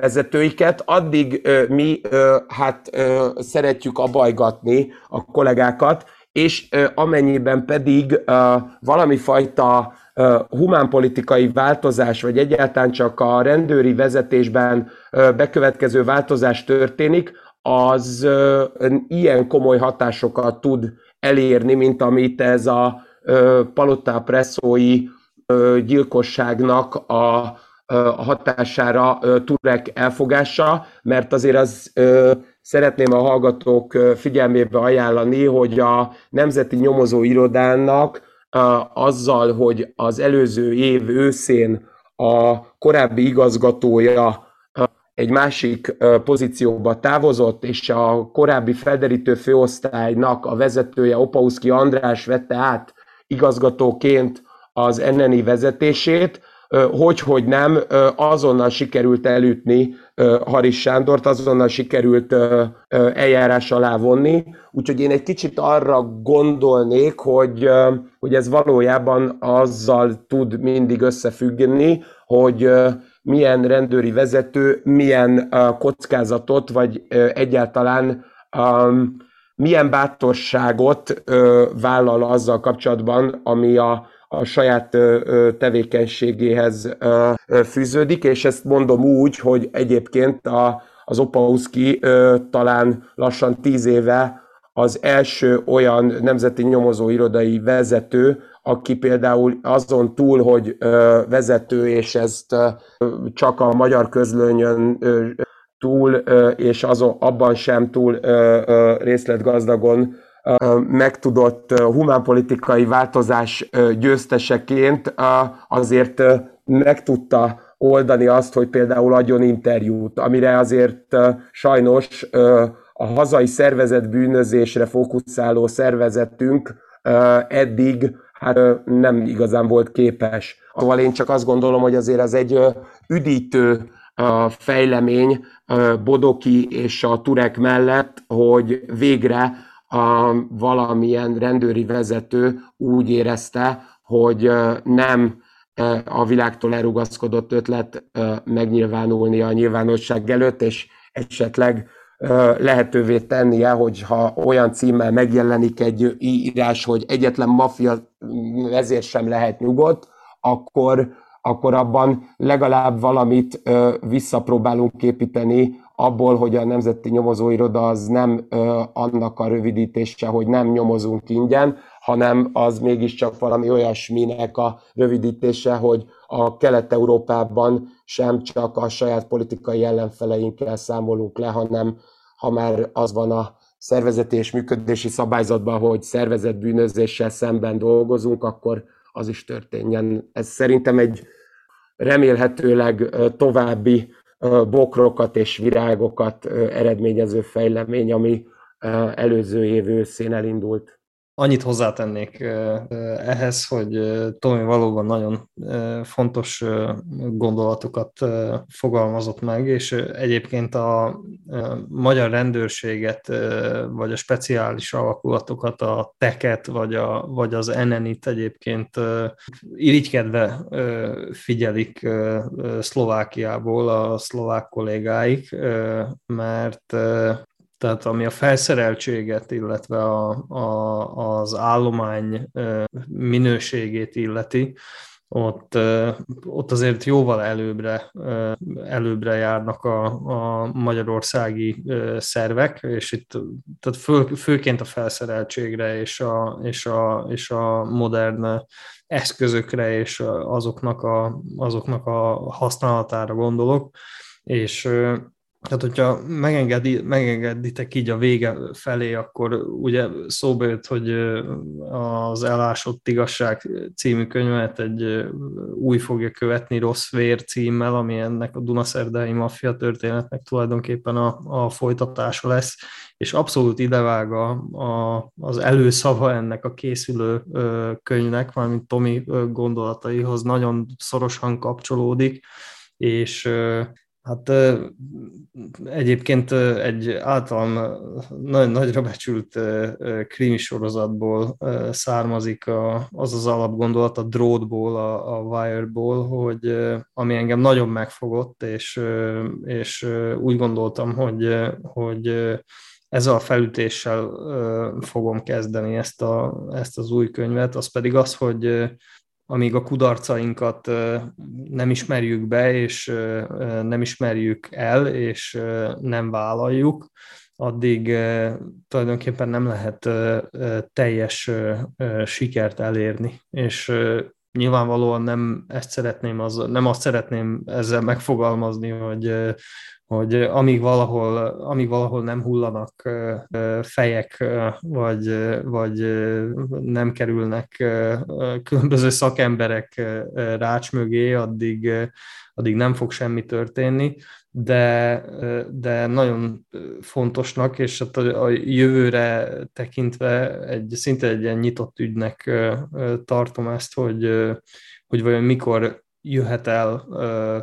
vezetőiket, addig mi hát szeretjük abajgatni a kollégákat, és amennyiben pedig valami fajta humánpolitikai változás, vagy egyáltalán csak a rendőri vezetésben bekövetkező változás történik, az ilyen komoly hatásokat tud elérni, mint amit ez a palotá presszói gyilkosságnak a hatására Turek elfogása, mert azért az szeretném a hallgatók figyelmébe ajánlani, hogy a Nemzeti Nyomozó Irodának azzal, hogy az előző év őszén a korábbi igazgatója egy másik pozícióba távozott, és a korábbi felderítő főosztálynak a vezetője Opauszki András vette át igazgatóként az NNI vezetését, hogy, hogy nem, azonnal sikerült elütni Haris Sándort, azonnal sikerült eljárás alá vonni, úgyhogy én egy kicsit arra gondolnék, hogy, hogy ez valójában azzal tud mindig összefüggni, hogy milyen rendőri vezető milyen kockázatot, vagy egyáltalán milyen bátorságot vállal azzal kapcsolatban, ami a, a saját tevékenységéhez fűződik, és ezt mondom úgy, hogy egyébként a, az Opauszki talán lassan tíz éve az első olyan nemzeti nyomozóirodai vezető, aki például azon túl, hogy vezető, és ezt csak a magyar közlönyön túl, és azon, abban sem túl részletgazdagon megtudott humánpolitikai változás győzteseként azért meg tudta oldani azt, hogy például adjon interjút, amire azért sajnos a hazai szervezet bűnözésre fókuszáló szervezetünk eddig hát nem igazán volt képes. Szóval én csak azt gondolom, hogy azért ez egy üdítő fejlemény Bodoki és a Turek mellett, hogy végre a valamilyen rendőri vezető úgy érezte, hogy nem a világtól elrugaszkodott ötlet megnyilvánulni a nyilvánosság előtt, és esetleg lehetővé tennie, hogy ha olyan címmel megjelenik egy írás, hogy egyetlen maffia ezért sem lehet nyugodt, akkor, akkor abban legalább valamit visszapróbálunk képíteni abból, hogy a Nemzeti Nyomozóiroda az nem annak a rövidítése, hogy nem nyomozunk ingyen, hanem az mégiscsak valami olyasminek a rövidítése, hogy a Kelet-Európában sem csak a saját politikai ellenfeleinkkel számolunk le, hanem ha már az van a szervezeti és működési szabályzatban, hogy szervezett bűnözéssel szemben dolgozunk, akkor az is történjen. Ez szerintem egy remélhetőleg további bokrokat és virágokat eredményező fejlemény, ami előző év őszén elindult. Annyit hozzátennék ehhez, hogy Tomi valóban nagyon fontos gondolatokat fogalmazott meg, és egyébként a magyar rendőrséget, vagy a speciális alakulatokat, a teket, vagy, a, vagy az NNI-t egyébként irigykedve figyelik Szlovákiából a szlovák kollégáik, mert tehát ami a felszereltséget, illetve a, a, az állomány minőségét illeti, ott, ott azért jóval előbbre, előbbre járnak a, a magyarországi szervek, és itt tehát fő, főként a felszereltségre és a, és, a, és a modern eszközökre és azoknak a, azoknak a használatára gondolok, és tehát, hogyha megengedi, megengeditek így a vége felé, akkor ugye szóba jött, hogy az Elásott Igazság című könyvet egy új fogja követni Rossz Vér címmel, ami ennek a Dunaszerdai maffia történetnek tulajdonképpen a, a folytatása lesz, és abszolút idevág a, a, az előszava ennek a készülő könyvnek, valamint Tomi gondolataihoz nagyon szorosan kapcsolódik, és Hát egyébként egy általam nagyon nagyra becsült krimi sorozatból származik az az alapgondolat a drótból, a, a Wireból, hogy ami engem nagyon megfogott, és, és úgy gondoltam, hogy, hogy ezzel a felütéssel fogom kezdeni ezt, a, ezt az új könyvet, az pedig az, hogy amíg a kudarcainkat nem ismerjük be, és nem ismerjük el, és nem vállaljuk, addig tulajdonképpen nem lehet teljes sikert elérni. És nyilvánvalóan nem ezt szeretném, az, nem azt szeretném ezzel megfogalmazni, hogy, hogy amíg valahol, amíg valahol nem hullanak fejek, vagy, vagy nem kerülnek különböző szakemberek rács mögé, addig, addig nem fog semmi történni, de, de nagyon fontosnak, és hát a jövőre tekintve egy, szinte egy ilyen nyitott ügynek tartom ezt, hogy, hogy vajon mikor jöhet el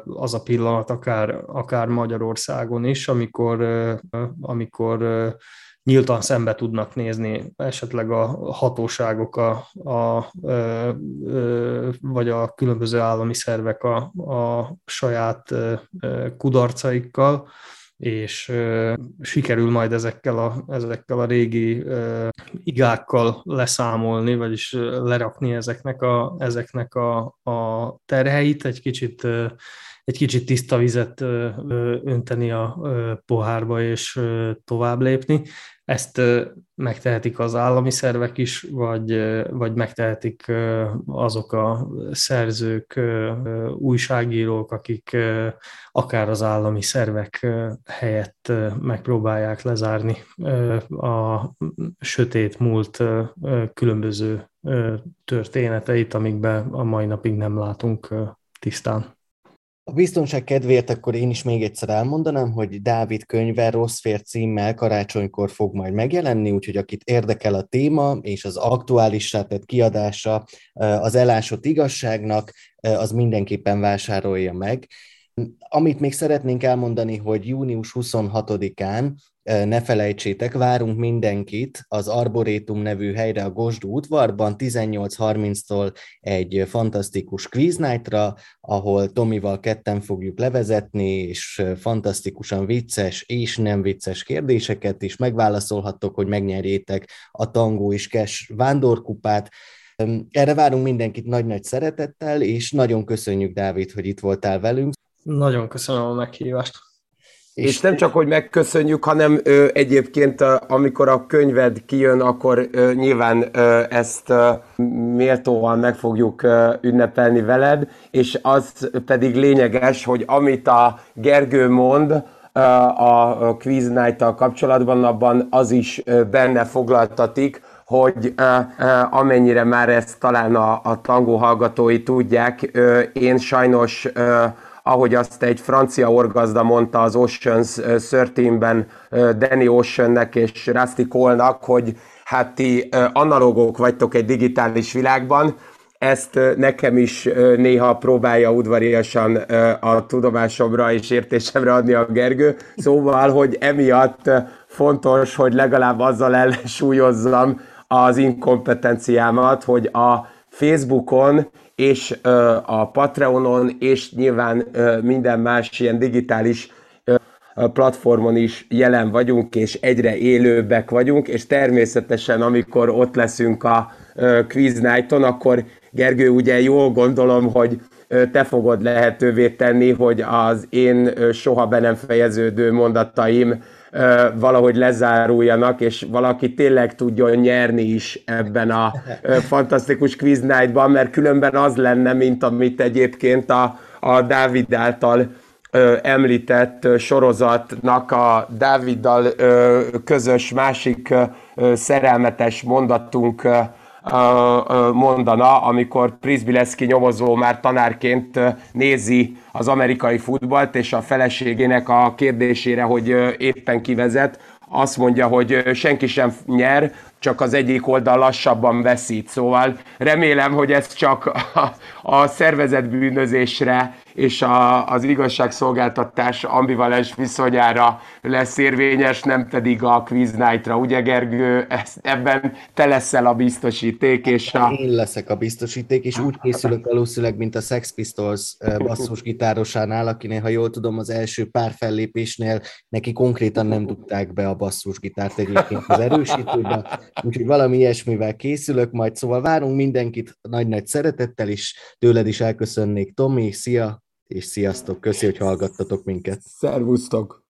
az a pillanat akár, akár Magyarországon is, amikor, amikor nyíltan szembe tudnak nézni esetleg a hatóságok a, a, vagy a különböző állami szervek a, a saját kudarcaikkal, és sikerül majd ezekkel a, ezekkel a régi igákkal leszámolni, vagyis lerakni ezeknek a, ezeknek a, a terheit, egy kicsit egy kicsit tiszta vizet önteni a pohárba és tovább lépni. Ezt megtehetik az állami szervek is, vagy, vagy megtehetik azok a szerzők, újságírók, akik akár az állami szervek helyett megpróbálják lezárni a sötét múlt különböző történeteit, amikben a mai napig nem látunk tisztán. A biztonság kedvéért akkor én is még egyszer elmondanám, hogy Dávid könyve Rossz fér címmel karácsonykor fog majd megjelenni, úgyhogy akit érdekel a téma és az aktuális tett kiadása az elásott igazságnak, az mindenképpen vásárolja meg. Amit még szeretnénk elmondani, hogy június 26-án ne felejtsétek, várunk mindenkit az Arborétum nevű helyre a Gosdú udvarban 18.30-tól egy fantasztikus quiz night-ra, ahol Tomival ketten fogjuk levezetni, és fantasztikusan vicces és nem vicces kérdéseket is megválaszolhattok, hogy megnyerjétek a Tangó és Kes vándorkupát. Erre várunk mindenkit nagy-nagy szeretettel, és nagyon köszönjük, Dávid, hogy itt voltál velünk. Nagyon köszönöm a meghívást. És, nem csak, hogy megköszönjük, hanem ö, egyébként, ö, amikor a könyved kijön, akkor ö, nyilván ö, ezt ö, méltóan meg fogjuk ö, ünnepelni veled, és az pedig lényeges, hogy amit a Gergő mond, a Quiz night kapcsolatban, abban az is benne foglaltatik, hogy amennyire már ezt talán a, a tangó hallgatói tudják, én sajnos ahogy azt egy francia orgazda mondta az Oceans 13-ben Danny Oceannek és Rusty Cole-nak, hogy hát ti analógok vagytok egy digitális világban, ezt nekem is néha próbálja udvariasan a tudomásomra és értésemre adni a Gergő, szóval, hogy emiatt fontos, hogy legalább azzal ellensúlyozzam az inkompetenciámat, hogy a Facebookon és a Patreonon, és nyilván minden más ilyen digitális platformon is jelen vagyunk, és egyre élőbbek vagyunk, és természetesen, amikor ott leszünk a Quiz Night-on, akkor Gergő, ugye jól gondolom, hogy te fogod lehetővé tenni, hogy az én soha be nem fejeződő mondataim valahogy lezáruljanak, és valaki tényleg tudjon nyerni is ebben a fantasztikus quiz night-ban, mert különben az lenne, mint amit egyébként a, a Dávid által említett sorozatnak a Dáviddal közös másik szerelmetes mondatunk mondana, amikor Prisbileszki nyomozó már tanárként nézi az amerikai futballt, és a feleségének a kérdésére, hogy éppen kivezet, azt mondja, hogy senki sem nyer, csak az egyik oldal lassabban veszít. Szóval remélem, hogy ez csak a, a szervezetbűnözésre és a, az igazságszolgáltatás ambivalens viszonyára lesz érvényes, nem pedig a quiz night-ra. Ugye Gergő, ezt, ebben te leszel a biztosíték. És a... Én leszek a biztosíték, és úgy készülök valószínűleg, mint a Sex Pistols basszusgitárosánál, akinél, ha jól tudom, az első pár fellépésnél neki konkrétan nem dugták be a basszusgitárt egyébként az erősítőbe, úgyhogy valami ilyesmivel készülök, majd szóval várunk mindenkit nagy-nagy szeretettel is, tőled is elköszönnék. Tomi, szia! és sziasztok, köszi, hogy hallgattatok minket. Szervusztok!